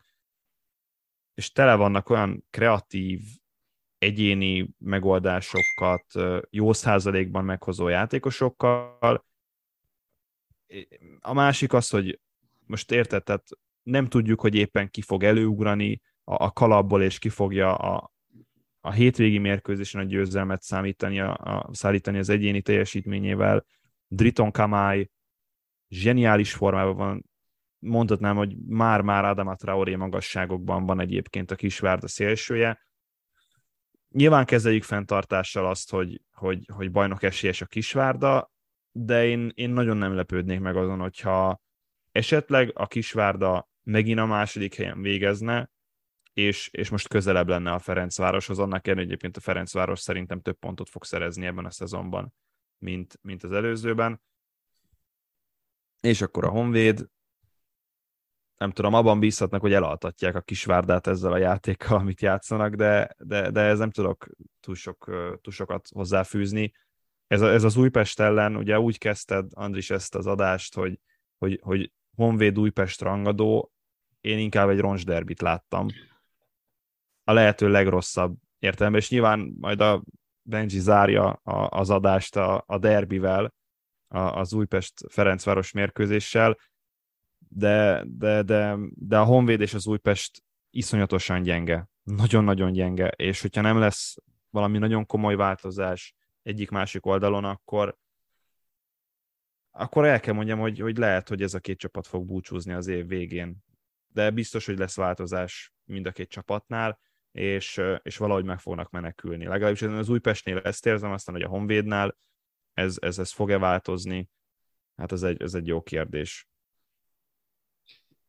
és tele vannak olyan kreatív, egyéni megoldásokat, jó százalékban meghozó játékosokkal. A másik az, hogy most érted, tehát nem tudjuk, hogy éppen ki fog előugrani a, a kalapból, és ki fogja a, a hétvégi mérkőzésen a győzelmet számítani, a, a, szállítani az egyéni teljesítményével. Driton Kamai zseniális formában van, mondhatnám, hogy már-már Adama Traoré magasságokban van egyébként a Kisvárda szélsője. Nyilván kezeljük fenntartással azt, hogy, hogy, hogy bajnok esélyes a Kisvárda, de én, én nagyon nem lepődnék meg azon, hogyha esetleg a Kisvárda megint a második helyen végezne, és, és most közelebb lenne a Ferencvároshoz, annak ellenére egyébként a Ferencváros szerintem több pontot fog szerezni ebben a szezonban, mint, mint az előzőben. És akkor a Honvéd, nem tudom, abban bízhatnak, hogy elaltatják a kisvárdát ezzel a játékkal, amit játszanak, de, de, de ez nem tudok túl, sok, túl sokat hozzáfűzni. Ez, a, ez az Újpest ellen, ugye úgy kezdted, Andris, ezt az adást, hogy, hogy, hogy Honvéd Újpest rangadó, én inkább egy roncsderbit láttam. A lehető legrosszabb értelemben, és nyilván majd a Benji zárja a, az adást a, a derbivel, a, az Újpest-Ferencváros mérkőzéssel, de, de, de, de a Honvéd és az Újpest iszonyatosan gyenge, nagyon-nagyon gyenge, és hogyha nem lesz valami nagyon komoly változás egyik-másik oldalon, akkor, akkor el kell mondjam, hogy, hogy lehet, hogy ez a két csapat fog búcsúzni az év végén. De biztos, hogy lesz változás mind a két csapatnál, és, és valahogy meg fognak menekülni. Legalábbis az Újpestnél ezt érzem, aztán, hogy a Honvédnál ez, ez, ez fog-e változni? Hát ez egy, ez egy jó kérdés.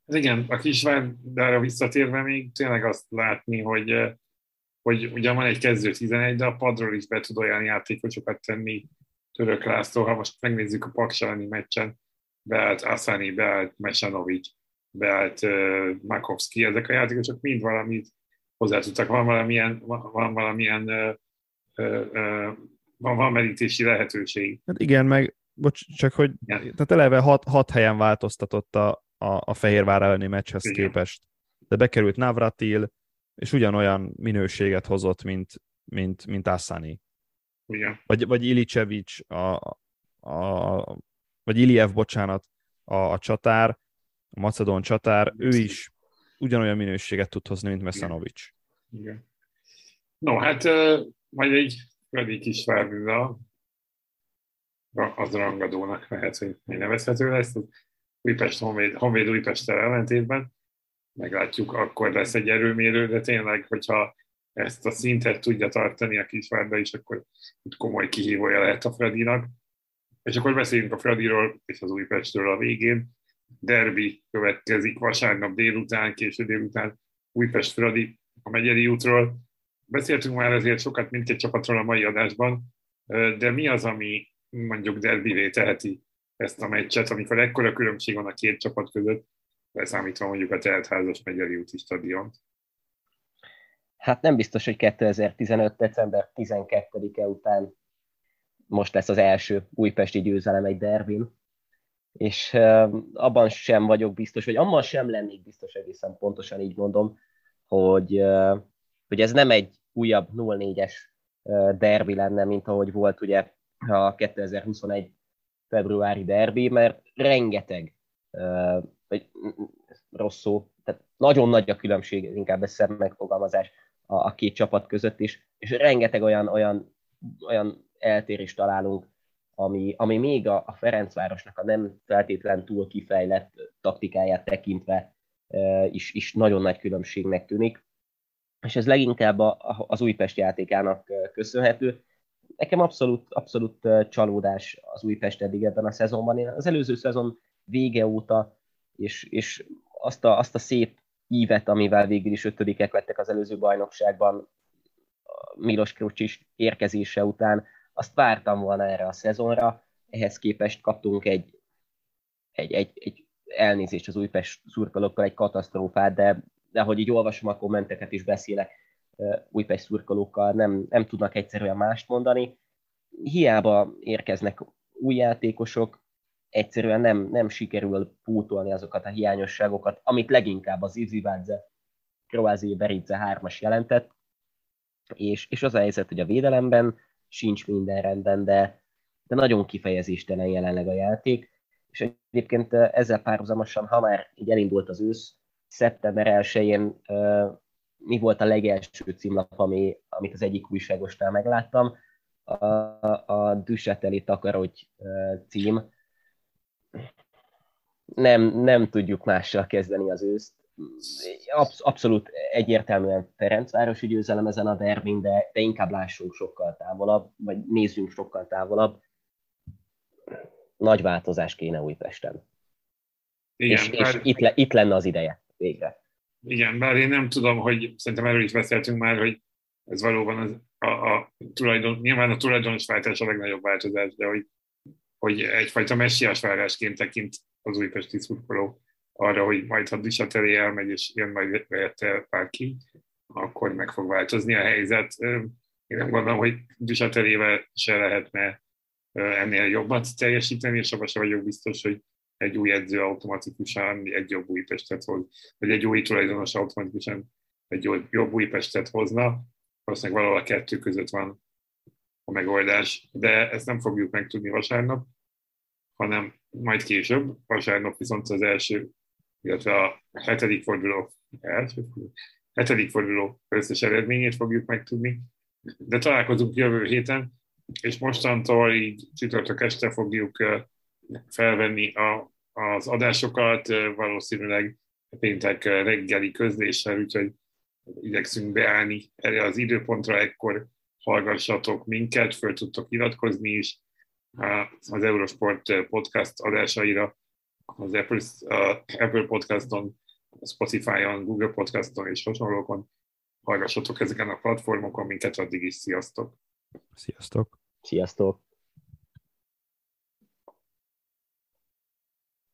Ez igen, a Kisvárdára visszatérve még tényleg azt látni, hogy, hogy ugyan van egy kezdő 11, de a padról is be tud olyan játékosokat tenni Török László. Ha most megnézzük a Paksalani meccsen, beállt Asani, beállt Mesanovic, beállt uh, Makovski, ezek a játékosok mind valamit hozzá tudtak, van valamilyen, van valamilyen uh, uh, van, van merítési lehetőség. Hát igen, meg bocs, csak hogy igen. tehát eleve hat, hat helyen változtatott a, a, a Fehérvár elleni meccshez igen. képest. De bekerült Navratil, és ugyanolyan minőséget hozott, mint, mint, mint Assani. Igen. Vagy, vagy Ilicevic, a, a, vagy Iliev, bocsánat, a, a csatár, a macedón csatár, ő is ugyanolyan minőséget tud hozni, mint Mesanovic. Igen. No, hát majd egy Fradi Kisvárda, az rangadónak lehet, hogy nevezhető lesz, Újpest Honvéd, Honvéd újpest ellentétben. Meglátjuk, akkor lesz egy erőmérő, de tényleg, hogyha ezt a szintet tudja tartani a Kisvárda is, akkor itt komoly kihívója lehet a Fradinak. És akkor beszéljünk a Fradiról és az Újpestről a végén. Derbi következik vasárnap délután, késő délután, Újpest-Fradi. a megyeri útról. Beszéltünk már ezért sokat mindkét csapatról a mai adásban, de mi az, ami mondjuk derbivé teheti ezt a meccset, amikor ekkora különbség van a két csapat között, leszámítva mondjuk a teltházas megyeri úti stadiont? Hát nem biztos, hogy 2015. december 12-e után most lesz az első újpesti győzelem egy derbin, és abban sem vagyok biztos, vagy abban sem lennék biztos egészen pontosan így mondom, hogy, hogy ez nem egy újabb 0-4-es derbi lenne, mint ahogy volt ugye a 2021 februári derbi, mert rengeteg, vagy rossz szó, tehát nagyon nagy a különbség, inkább ez szebb megfogalmazás a, a két csapat között is, és rengeteg olyan, olyan, olyan eltérést találunk, ami, ami még a, a Ferencvárosnak a nem feltétlen túl kifejlett taktikáját tekintve e, is, is nagyon nagy különbségnek tűnik. És ez leginkább a, az Újpest játékának köszönhető. Nekem abszolút, abszolút csalódás az Újpest eddig ebben a szezonban. Én az előző szezon vége óta, és, és azt, a, azt a szép ívet, amivel végül is ötödikek lettek az előző bajnokságban, Milos Krucsis érkezése után, azt vártam volna erre a szezonra, ehhez képest kaptunk egy, egy, egy, egy elnézést az Újpest szurkolókkal, egy katasztrófát, de, de ahogy így olvasom a kommenteket is beszélek Újpest szurkolókkal, nem, nem tudnak egyszerűen mást mondani. Hiába érkeznek új játékosok, egyszerűen nem, nem sikerül pótolni azokat a hiányosságokat, amit leginkább az Izivádze, Kroázi Beridze hármas jelentett, és, és az a helyzet, hogy a védelemben sincs minden rendben, de, de nagyon kifejezéstelen jelenleg a játék, és egyébként ezzel párhuzamosan, ha már így elindult az ősz, szeptember 1-én mi volt a legelső címlap, ami, amit az egyik újságostál megláttam, a, a Düsseteli Takarogy cím. Nem, nem tudjuk mással kezdeni az őszt absz- abszolút egyértelműen Ferencvárosi győzelem ezen a derbin, de, de inkább lássunk sokkal távolabb, vagy nézzünk sokkal távolabb. Nagy változás kéne Újpesten. Igen, és, bár... és itt, le, itt lenne az ideje végre. Igen, bár én nem tudom, hogy szerintem erről is beszéltünk már, hogy ez valóban az, a, a tulajdon, nyilván a tulajdonos váltás a legnagyobb változás, de hogy, hogy egyfajta messiás várásként tekint az újpesti szurkoló arra, hogy majd ha Disateli elmegy, és jön majd helyette bárki, akkor meg fog változni a helyzet. Én nem gondolom, hogy Disatelével se lehetne ennél jobbat teljesíteni, és abban sem vagyok biztos, hogy egy új edző automatikusan egy jobb Újpestet hoz, vagy egy új tulajdonos automatikusan egy jobb Újpestet hozna. Valószínűleg valahol a kettő között van a megoldás, de ezt nem fogjuk megtudni vasárnap, hanem majd később. Vasárnap viszont az első illetve a hetedik forduló, első, hetedik forduló összes eredményét fogjuk megtudni. De találkozunk jövő héten, és mostantól így csütörtök este fogjuk felvenni a, az adásokat, valószínűleg péntek reggeli közléssel, úgyhogy igyekszünk beállni erre az időpontra, ekkor hallgassatok minket, föl tudtok iratkozni is az Eurosport podcast adásaira, az Apple, uh, Apple Podcaston, Spotify-on, Google Podcaston és hasonlókon. Hallgassatok ezeken a platformokon minket, addig is sziasztok! Sziasztok! Sziasztok!